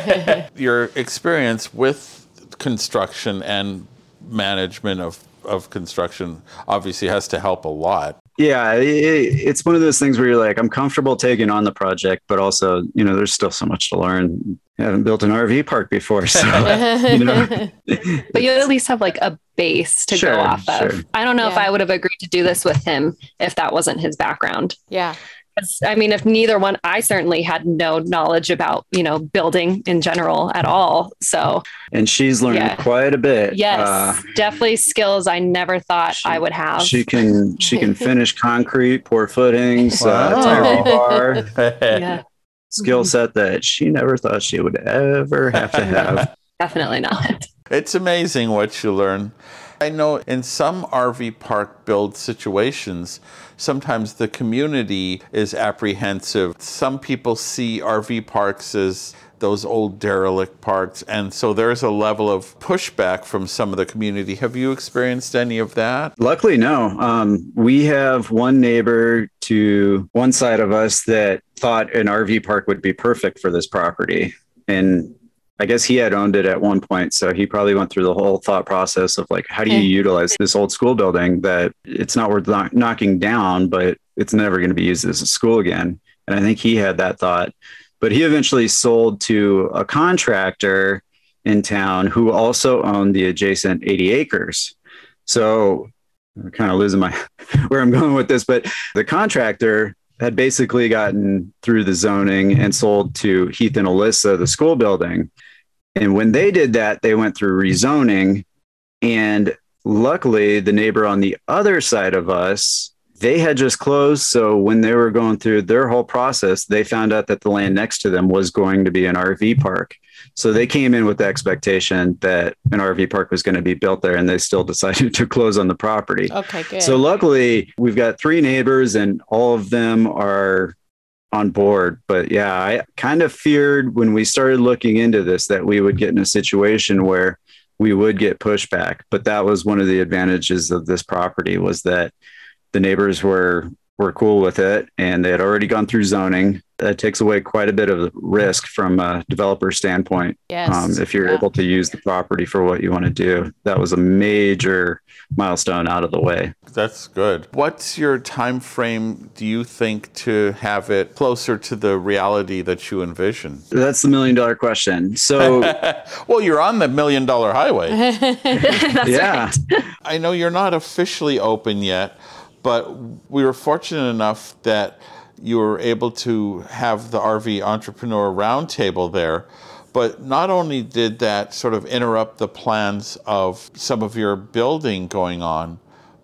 Your experience with construction and management of, of construction obviously has to help a lot. yeah it, it's one of those things where you're like i'm comfortable taking on the project but also you know there's still so much to learn I haven't built an rv park before so you know But you at least have like a base to Sure, go off of. I don't know if I would have agreed to do this with him if that wasn't his background. yeah. Because I mean, if neither one, I certainly had no knowledge about you know building in general at all. So And she's learned Yeah. quite a bit. yes, Uh, definitely skills I never thought she- I would have. she can she can finish concrete, pour footings, uh, Wow. bar. yeah, Skill set that she never thought she would ever have to have. definitely not. It's amazing what you learn. I know in some RV park build situations, sometimes the community is apprehensive. Some people see RV parks as those old derelict parks, and so there's a level of pushback from some of the community. Have you experienced any of that? Luckily, no. Um, we have one neighbor to one side of us that thought an RV park would be perfect for this property. And I guess he had owned it at one point. So he probably went through the whole thought process of like, how do you Okay. utilize this old school building that it's not worth knock- knocking down, but it's never going to be used as a school again? And I think he had that thought. But he eventually sold to a contractor in town who also owned the adjacent 80 acres. So I'm kind of losing my where I'm going with this, but the contractor had basically gotten through the zoning and sold to Heath and Alyssa the school building. And when they did that, they went through rezoning. And luckily, the neighbor on the other side of us, they had just closed. So when they were going through their whole process, they found out that the land next to them was going to be an RV park. So they came in with the expectation that an RV park was going to be built there, and they still decided to close on the property. Okay, good. So luckily, we've got three neighbors, and all of them are on board. But yeah, I kind of feared when we started looking into this that we would get in a situation where we would get pushback. But that was one of the advantages of this property was that the neighbors were were cool with it, and they had already gone through zoning. That takes away quite a bit of risk from a developer standpoint yes. um, if you're Yeah. able to use the property for what you want to do. That was a major milestone out of the way. That's good. What's your time frame do you think to have it closer to the reality that you envision? That's the million dollar question. So, Well, you're on the million dollar highway. Yeah, right. I know you're not officially open yet, but we were fortunate enough that you were able to have the RV Entrepreneur Roundtable there. But not only did that sort of interrupt the plans of some of your building going on,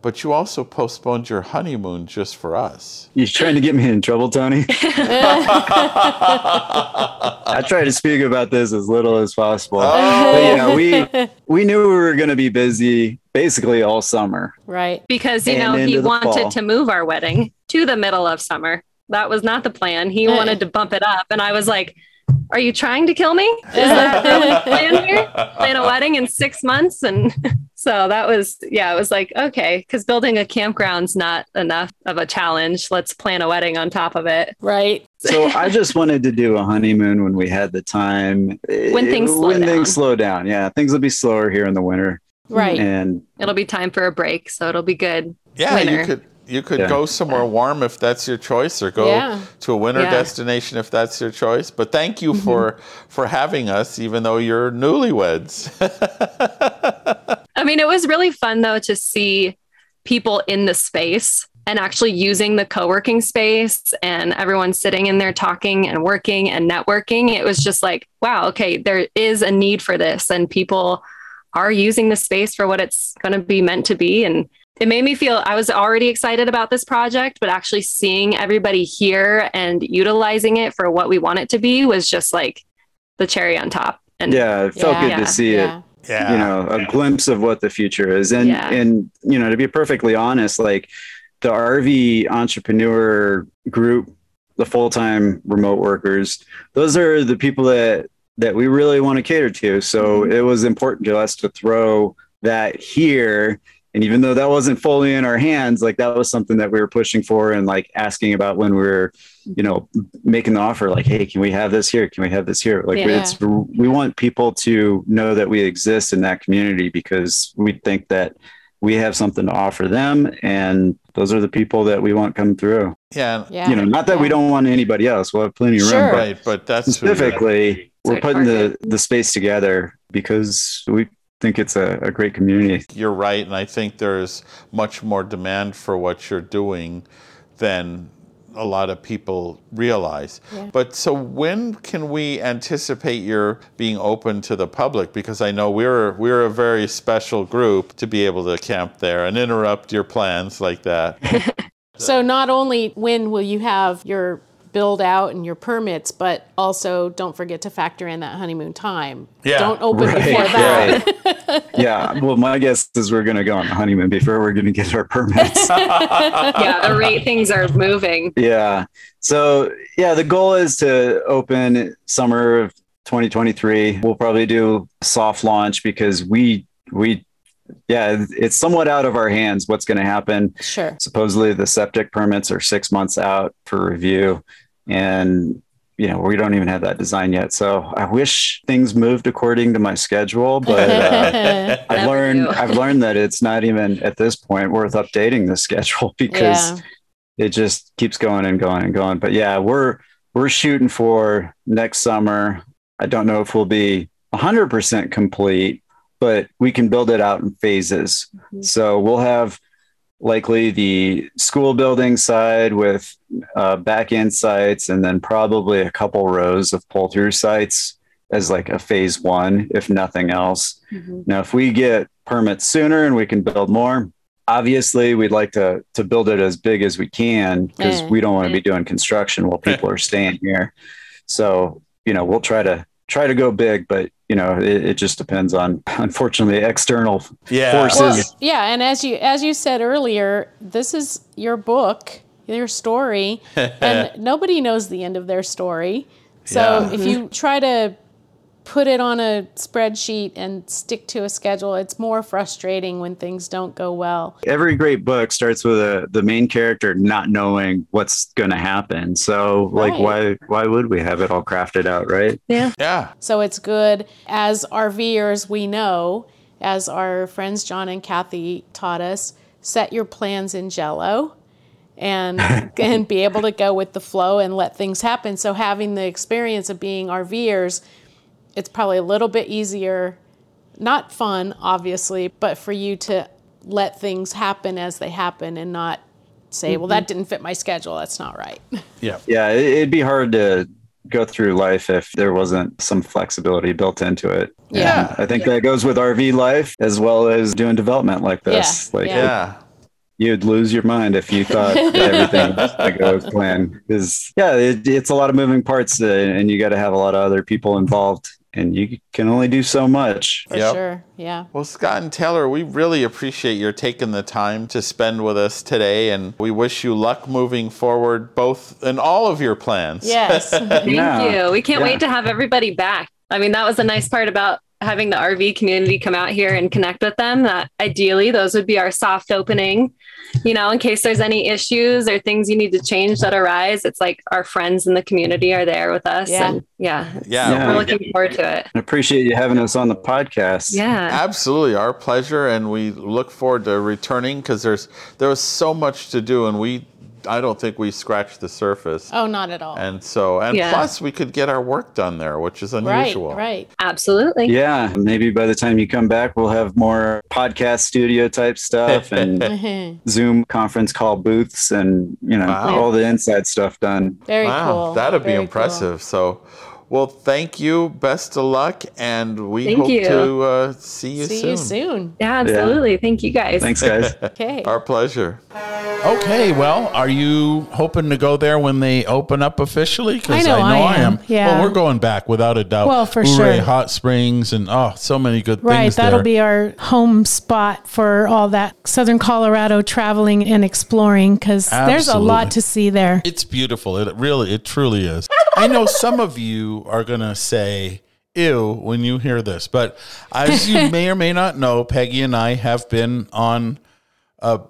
but you also postponed your honeymoon just for us. You're trying to get me in trouble, Tony? I try to speak about this as little as possible. Oh. But yeah, we we knew we were going to be busy basically all summer. right. because you know he wanted fall. to move our wedding to the middle of summer. That was not the plan. He wanted to bump it up, and I was like, "Are you trying to kill me? Is that the plan here? Plan a wedding in six months?" And so that was yeah, it was like okay, because building a campground's not enough of a challenge. Let's plan a wedding on top of it. Right. So I just wanted to do a honeymoon when we had the time. When things slow when down. things slow down. Yeah, things will be slower here in the winter. Right. And It'll be time for a break, so it'll be good. Yeah, you could you could Yeah. go somewhere warm if that's your choice, or go Yeah. to a winter Yeah. destination if that's your choice. But thank you mm-hmm. for for having us, even though you're newlyweds. I mean, it was really fun though to see people in the space and actually using the co-working space and everyone sitting in there talking and working and networking. It was just like, wow, okay, there is a need for this and people are using the space for what it's going to be meant to be and it made me feel I was already excited about this project, but actually seeing everybody here and utilizing it for what we want it to be was just like the cherry on top. And yeah, it felt good Yeah. to see it. Yeah. you know a glimpse of what the future is and Yeah. and you know to be perfectly honest like the rv entrepreneur group the full-time remote workers those are the people that that we really want to cater to so mm-hmm. it was important to us to throw that here and even though that wasn't fully in our hands like that was something that we were pushing for and like asking about when we were you know making the offer like hey can we have this here can we have this here like Yeah. it's we want people to know that we exist in that community because we think that we have something to offer them and those are the people that we want come through yeah, Yeah. you know not that we don't want anybody else we'll have plenty of Sure. room but right. But that's specifically we're putting the the space together because we think it's a, a great community you're right, and I think there's much more demand for what you're doing than a lot of people realize. But so when can we anticipate your being open to the public? Because I know we're we're a very special group to be able to camp there and interrupt your plans like that. So not only when will you have your build out and your permits, but also don't forget to factor in that honeymoon time. Yeah. Don't open Right, before that. right. yeah. Well, my guess is we're going to go on the honeymoon before we're going to get our permits. yeah, the rate things are moving. yeah. So, yeah, the goal is to open summer of 2023. We'll probably do soft launch because we, we, yeah, it's somewhat out of our hands what's going to happen. Sure. Supposedly the septic permits are six months out for review. And, you know, we don't even have that design yet. So I wish things moved according to my schedule, but uh, I've learned. I've learned that it's not even at this point worth updating the schedule because Yeah. it just keeps going and going and going. But yeah, we're we're shooting for next summer. I don't know if we'll be 100% complete, but we can build it out in phases. So we'll have likely the school building side with uh, back end sites and then probably a couple rows of pull through sites as like a phase one, if nothing else. Now, if we get permits sooner and we can build more, obviously we'd like to to build it as big as we can because Yeah. we don't want to be doing construction while people are staying here. So, you know, we'll try to try to go big, but you know, it, it just depends on unfortunately external Yeah. forces. Well, yeah, and as you as you said earlier, this is your book, your story, and nobody knows the end of their story. So Yeah. if you try to put it on a spreadsheet and stick to a schedule, it's more frustrating when things don't go well. every great book starts with a the main character not knowing what's going to happen. So, like, Right. why why would we have it all crafted out, right? Yeah. Yeah. So it's good. As RVers, we know, as our friends John and Kathy taught us, set your plans in jello and and be able to go with the flow and let things happen. So having the experience of being RVers, it's probably a little bit easier, not fun, obviously, but for you to let things happen as they happen and not say, well, that didn't fit my schedule. That's not right. Yeah. Yeah, it, it'd be hard to go through life if there wasn't some flexibility built into it. Yeah. And I think that goes with RV life as well as doing development like this. Yeah, Like, yeah. Yeah. you'd lose your mind if you thought everything was going to go planned. Because yeah, it, it's a lot of moving parts, uh, and you got to have a lot of other people involved, and you can only do so much. For Yep. sure. Yeah. Well, Scott and Taylor, we really appreciate your taking the time to spend with us today, and we wish you luck moving forward, both in all of your plans. Yes. Thank Yeah. you. We can't Yeah. wait to have everybody back. I mean, that was the nice part about having the RV community come out here and connect with them. That ideally, those would be our soft opening. You know, in case there's any issues or things you need to change that arise, it's like our friends in the community are there with us. Yeah. And yeah, Yeah. Yeah. we're looking forward to it. I appreciate you having us on the podcast. Yeah. Absolutely, our pleasure, and we look forward to returning because there's there was so much to do, and we I don't think we scratched the surface, Oh, not at all. and so and Yeah. plus we could get our work done there, which is unusual. Right. right. Absolutely. Yeah, maybe by the time you come back, we'll have more podcast studio type stuff and Zoom conference call booths and you know Wow. all the inside stuff done. Very Wow, cool. that'd be Very impressive. So, well, thank you. Best of luck, and we Thank hope you. to uh, see you Cool. See soon. you soon. Yeah, absolutely. Thank you guys. Thanks, guys. Okay. Our pleasure. Okay, well, are you hoping to go there when they open up officially? 'Cause I know I am, yeah. Well, we're going back without a doubt. Well, for Ouray sure. Hot Springs and oh, so many good Right, things Right, that'll there. be our home spot for all that southern Colorado traveling and exploring because there's a lot to see there. It's beautiful. It really, it truly is. I know some of you are going to say, ew, when you hear this. But as you may or may not know, Peggy and I have been on a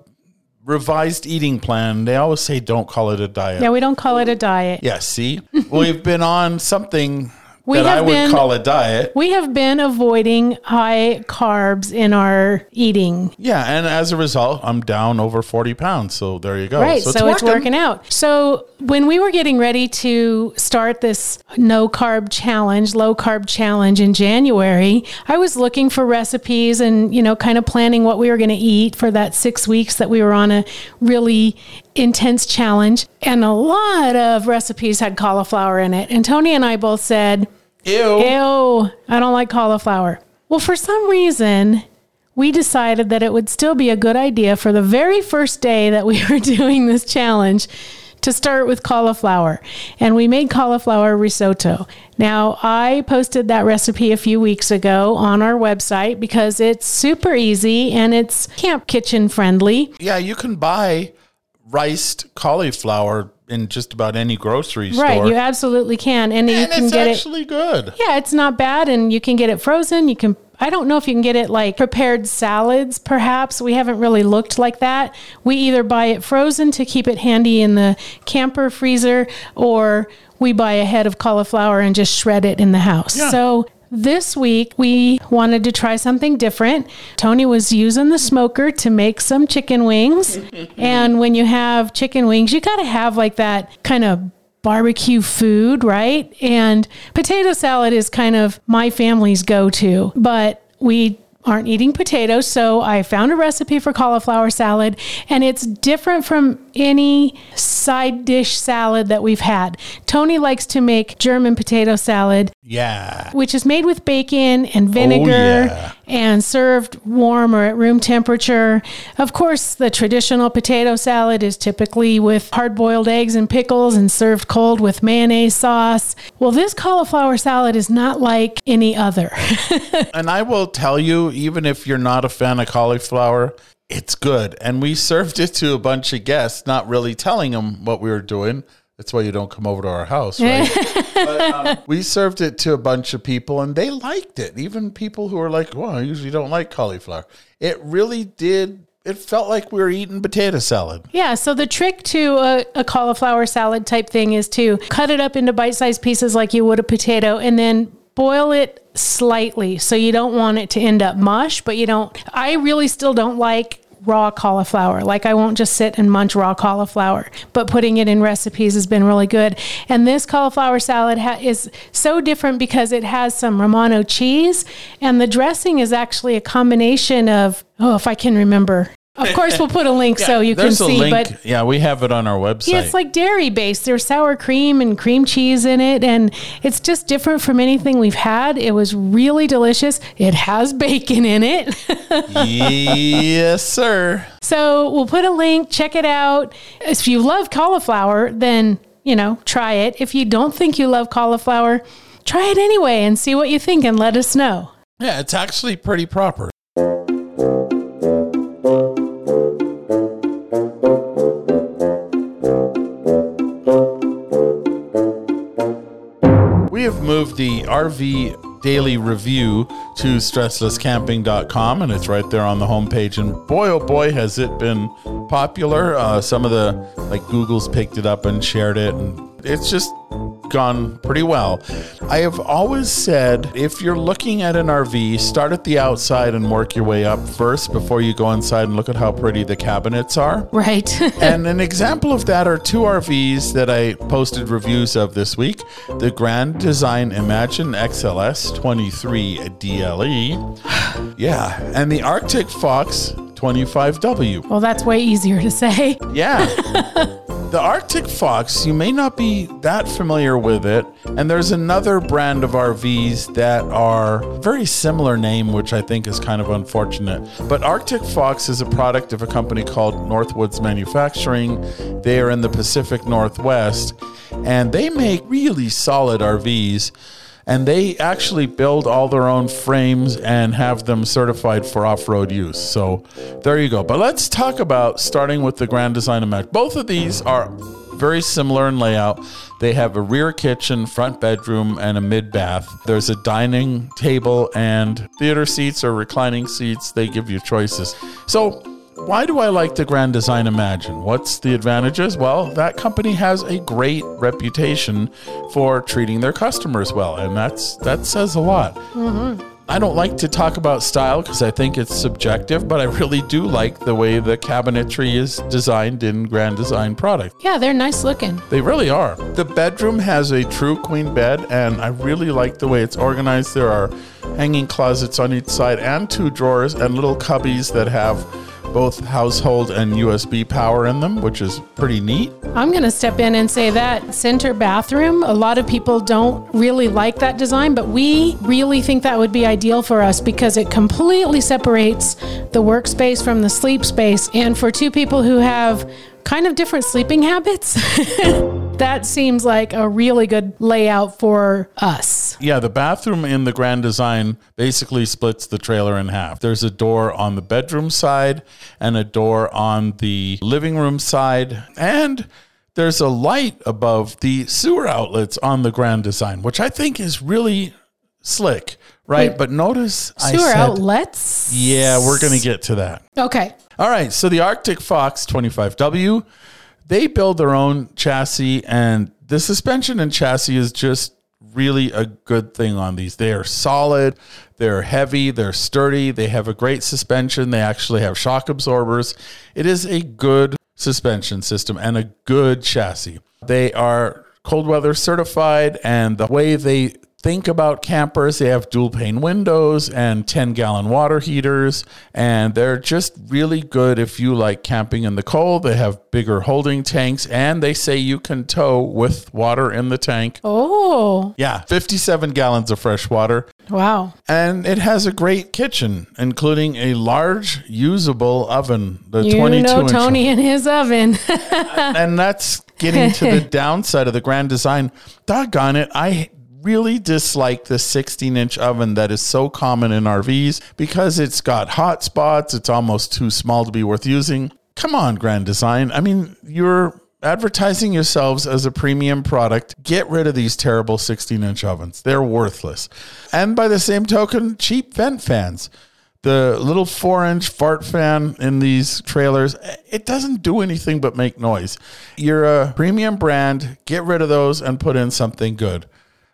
revised eating plan. They always say, don't call it a diet. Yeah, we don't call it a diet. Yeah, see? We've been on something We that I would been- call a diet. We have been avoiding high carbs in our eating. Yeah, and as a result, I'm down over 40 pounds. So there you go. Right, so, it's, working. out. So when we were getting ready to start this no carb challenge, low carb challenge in January, I was looking for recipes and you know kind of planning what we were going to eat for that 6 weeks that we were on a really intense challenge, and a lot of recipes had cauliflower in it. And Tony and I both said, Ew. Ew, I don't like cauliflower. Well, for some reason, we decided that it would still be a good idea for the very first day that we were doing this challenge to start with cauliflower. And we made cauliflower risotto. Now, I posted that recipe a few weeks ago on our website because it's super easy and it's camp kitchen friendly. Yeah, you can buy riced cauliflower in just about any grocery store. Right, you absolutely can. And, you can it's get it actually good. Yeah, it's not bad, and you can get it frozen. You can. I don't know if you can get it like prepared salads, perhaps. We haven't really looked like that. We either buy it frozen to keep it handy in the camper freezer, or we buy a head of cauliflower and just shred it in the house. Yeah. So this week we wanted to try something different. Tony was using the smoker to make some chicken wings. and when you have chicken wings, you got to have like that kind of barbecue food, right? And potato salad is kind of my family's go to, but we aren't eating potatoes. So I found a recipe for cauliflower salad, and it's different from any side dish salad that we've had. Tony likes to make German potato salad, Yeah. which is made with bacon and vinegar oh, yeah. and served warm or at room temperature. Of course, the traditional potato salad is typically with hard boiled eggs and pickles and served cold with mayonnaise sauce. Well, this cauliflower salad is not like any other. And I will tell you, even if you're not a fan of cauliflower, it's good. And we served it to a bunch of guests, not really telling them what we were doing. That's why you don't come over to our house, right? but, um, we served it to a bunch of people and they liked it. Even people who are like, well, I usually don't like cauliflower. It really did. It felt like we were eating potato salad. Yeah, so the trick to a, a cauliflower salad type thing is to cut it up into bite sized pieces like you would a potato and then boil it slightly. So you don't want it to end up mush, but you don't. I really still don't like raw cauliflower. Like I won't just sit and munch raw cauliflower, but putting it in recipes has been really good. And this cauliflower salad ha- is so different because it has some Romano cheese and the dressing is actually a combination of, oh, if I can remember. Of course, we'll put a link so you can There's a see, link. but yeah, we have it on our website. yeah, it's like dairy based. There's sour cream and cream cheese in it, and it's just different from anything we've had. It was really delicious. It has bacon in it. yes, sir. so we'll put a link. Check it out. If you love cauliflower, then, you know, try it. If you don't think you love cauliflower, try it anyway and see what you think and let us know. Yeah, it's actually pretty proper. Have moved the RV daily review to stresslesscamping.com and it's right there on the homepage. And boy, oh boy, has it been popular. Uh, some of the, like, Google's picked it up and shared it. And it's just gone pretty well. I have always said if you're looking at an RV, start at the outside and work your way up first before you go inside and look at how pretty the cabinets are. Right. And an example of that are two RVs that I posted reviews of this week the Grand Design Imagine XLS 23 DLE. Yeah. And the Arctic Fox 25W. well, that's way easier to say. Yeah. the Arctic Fox, you may not be that familiar with it. And there's another brand of RVs that are very similar name, which I think is kind of unfortunate. But Arctic Fox is a product of a company called Northwoods Manufacturing. They are in the Pacific Northwest and they make really solid RVs and they actually build all their own frames and have them certified for off-road use. So there you go. But let's talk about starting with the Grand Design Imagine. Both of these are very similar in layout. They have a rear kitchen, front bedroom, and a mid bath. There's a dining table and theater seats or reclining seats. They give you choices. So why do I like the Grand Design Imagine? What's the advantages? Well, that company has a great reputation for treating their customers well, and that's that says a lot. Mm-hmm. I don't like to talk about style because I think it's subjective, but I really do like the way the cabinetry is designed in Grand Design product. Yeah, they're nice looking. They really are. The bedroom has a true queen bed, and I really like the way it's organized. There are hanging closets on each side, and two drawers, and little cubbies that have both household and USB power in them, which is pretty neat. I'm going to step in and say that center bathroom, a lot of people don't really like that design, but we really think that would be ideal for us because it completely separates the workspace from the sleep space. And for two people who have kind of different sleeping habits, that seems like a really good layout for us. Yeah, the bathroom in the Grand Design basically splits the trailer in half. There's a door on the bedroom side and a door on the living room side. And there's a light above the sewer outlets on the Grand Design, which I think is really slick, right? Wait, but notice I Sewer said, outlets? Yeah, we're going to get to that. Okay. All right, so the Arctic Fox 25W, they build their own chassis, and the suspension and chassis is just really a good thing on these. They are solid, they're heavy, they're sturdy, they have a great suspension, they actually have shock absorbers. It is a good suspension system and a good chassis. They are cold weather certified, and the way they think about campers. They have dual pane windows and 10 gallon water heaters, and they're just really good if you like camping in the cold. They have bigger holding tanks, and they say you can tow with water in the tank. Oh, Yeah, 57 gallons of fresh water. wow. And it has a great kitchen, including a large usable oven, the You 22 know inch. Tony and his oven. and that's getting to the downside of the grand design. Doggone it. I really dislike the 16 inch oven that is so common in RVs because it's got hot spots. It's almost too small to be worth using. Come on, Grand Design. I mean, you're advertising yourselves as a premium product. Get rid of these terrible 16 inch ovens. They're worthless. And by the same token, cheap vent fans the little four inch fart fan in these trailers, it doesn't do anything but make noise. You're a premium brand, get rid of those and put in something good.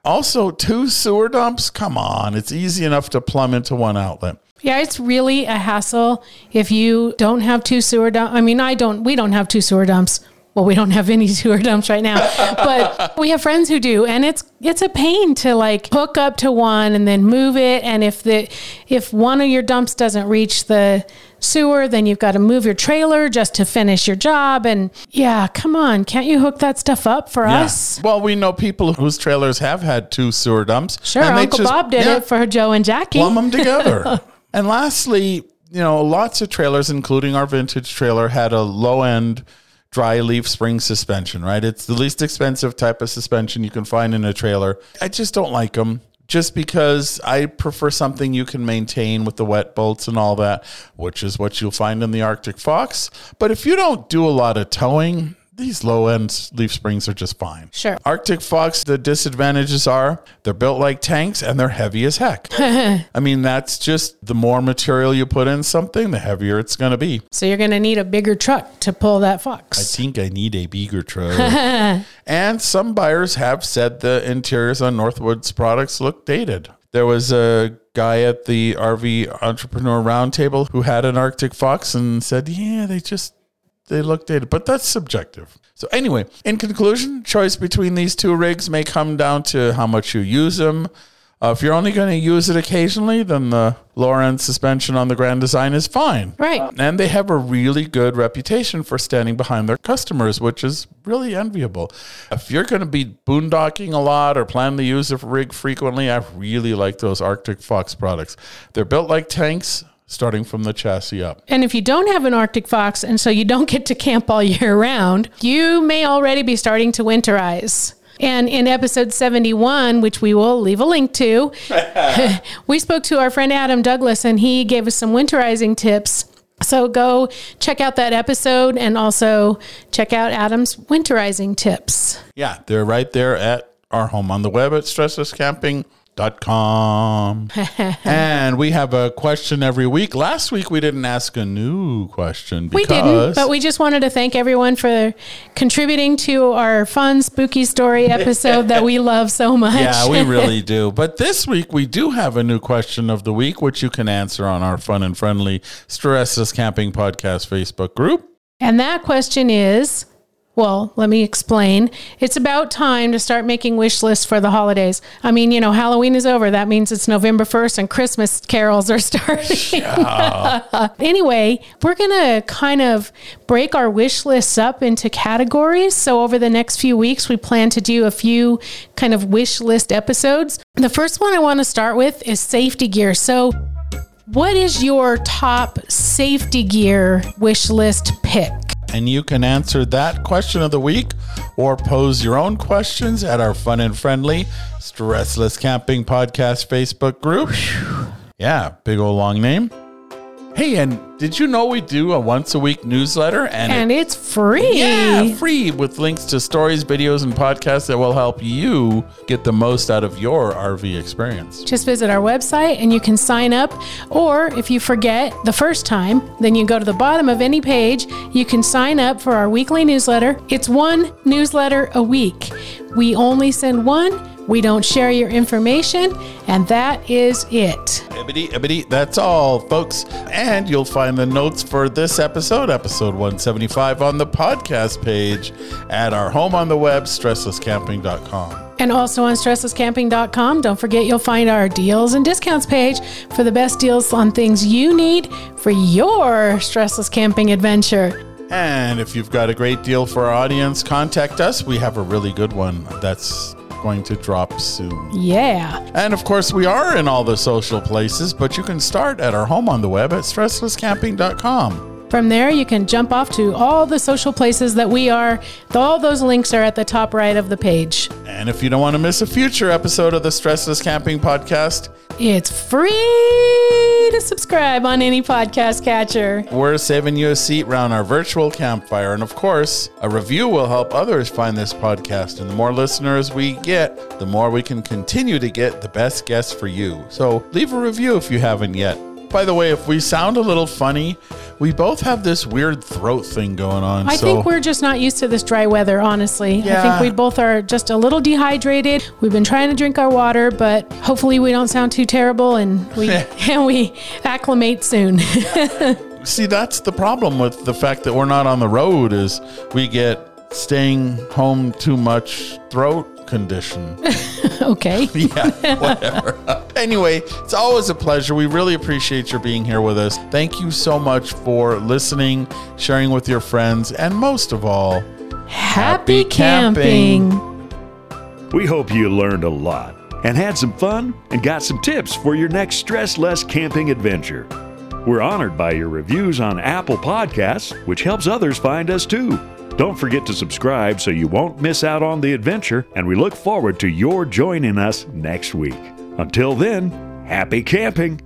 Also, two sewer dumps, come on, it's easy enough to plumb into one outlet. Yeah, it's really a hassle if you don't have two sewer dumps. I mean, I don't, we don't have two sewer dumps. Well, we don't have any sewer dumps right now, but we have friends who do, and it's it's a pain to like hook up to one and then move it. And if the if one of your dumps doesn't reach the sewer, then you've got to move your trailer just to finish your job. And yeah, come on, can't you hook that stuff up for us? Well, we know people whose trailers have had two sewer dumps. Sure, and they Uncle just- Bob did yeah, it for Joe and Jackie. plumb them together. and lastly, you know, lots of trailers, including our vintage trailer, had a low end dry leaf spring suspension, right? It's the least expensive type of suspension you can find in a trailer. I just don't like them. Just because I prefer something you can maintain with the wet bolts and all that, which is what you'll find in the Arctic Fox. But if you don't do a lot of towing, these low end leaf springs are just fine. Sure. Arctic Fox, the disadvantages are they're built like tanks and they're heavy as heck. I mean, that's just the more material you put in something, the heavier it's going to be. so you're going to need a bigger truck to pull that fox. I think I need a bigger truck. and some buyers have said the interiors on Northwoods products look dated. There was a guy at the RV Entrepreneur Roundtable who had an Arctic Fox and said, yeah, they just they look dated, but that's subjective. So anyway, in conclusion, choice between these two rigs may come down to how much you use them. Uh, if you're only going to use it occasionally, then the lower end suspension on the Grand Design is fine. Right. And they have a really good reputation for standing behind their customers, which is really enviable. If you're going to be boondocking a lot or plan to use a rig frequently, I really like those Arctic Fox products. They're built like tanks, starting from the chassis up. And if you don't have an Arctic fox and so you don't get to camp all year round, you may already be starting to winterize. And in episode 71, which we will leave a link to, we spoke to our friend Adam Douglas and he gave us some winterizing tips. So go check out that episode and also check out Adam's winterizing tips. Yeah, they're right there at our home on the web at stresslesscamping.com. and we have a question every week. Last week we didn't ask a new question We didn't, but we just wanted to thank everyone for contributing to our fun, spooky story episode that we love so much. Yeah, we really do. But this week we do have a new question of the week, which you can answer on our fun and friendly Stressless Camping Podcast Facebook group. And that question is Well, let me explain. It's about time to start making wish lists for the holidays. I mean, you know, Halloween is over. That means it's November 1st and Christmas carols are starting. anyway, we're going to kind of break our wish lists up into categories. So, over the next few weeks, we plan to do a few kind of wish list episodes. The first one I want to start with is safety gear. So, what is your top safety gear wish list pick? And you can answer that question of the week or pose your own questions at our fun and friendly Stressless Camping Podcast Facebook group. Yeah, big old long name. Hey, and did you know we do a once a week newsletter? And, And it's free. yeah, free with links to stories, videos, and podcasts that will help you get the most out of your RV experience. Just visit our website and you can sign up. Or if you forget the first time, then you go to the bottom of any page. You can sign up for our weekly newsletter. It's one newsletter a week. We only send one, we don't share your information, and that is it. Ibbity, ibbity, that's all, folks. And you'll find the notes for this episode, episode 175, on the podcast page at our home on the web, stresslesscamping.com. And also on stresslesscamping.com, don't forget you'll find our deals and discounts page for the best deals on things you need for your stressless camping adventure. And if you've got a great deal for our audience, contact us. We have a really good one that's going to drop soon. Yeah. And of course, we are in all the social places, but you can start at our home on the web at stresslesscamping.com. From there, you can jump off to all the social places that we are. All those links are at the top right of the page. And if you don't want to miss a future episode of the Stressless Camping Podcast, It's free to subscribe on any podcast catcher. we're saving you a seat around our virtual campfire. And of course, a review will help others find this podcast. And the more listeners we get, the more we can continue to get the best guests for you. So leave a review if you haven't yet. By the way, if we sound a little funny, we both have this weird throat thing going on. I so think we're just not used to this dry weather, honestly. I think we both are just a little dehydrated. We've been trying to drink our water, but hopefully we don't sound too terrible and we and we acclimate soon. see that's the problem with the fact that we're not on the road is we get staying home too much throat condition. okay. yeah, whatever. Anyway, it's always a pleasure. We really appreciate your being here with us. Thank you so much for listening, sharing with your friends, and most of all, Happy camping. We hope you learned a lot and had some fun and got some tips for your next stress less camping adventure. We're honored by your reviews on Apple Podcasts, which helps others find us too. Don't forget to subscribe so you won't miss out on the adventure, and we look forward to your joining us next week. Until then, happy camping!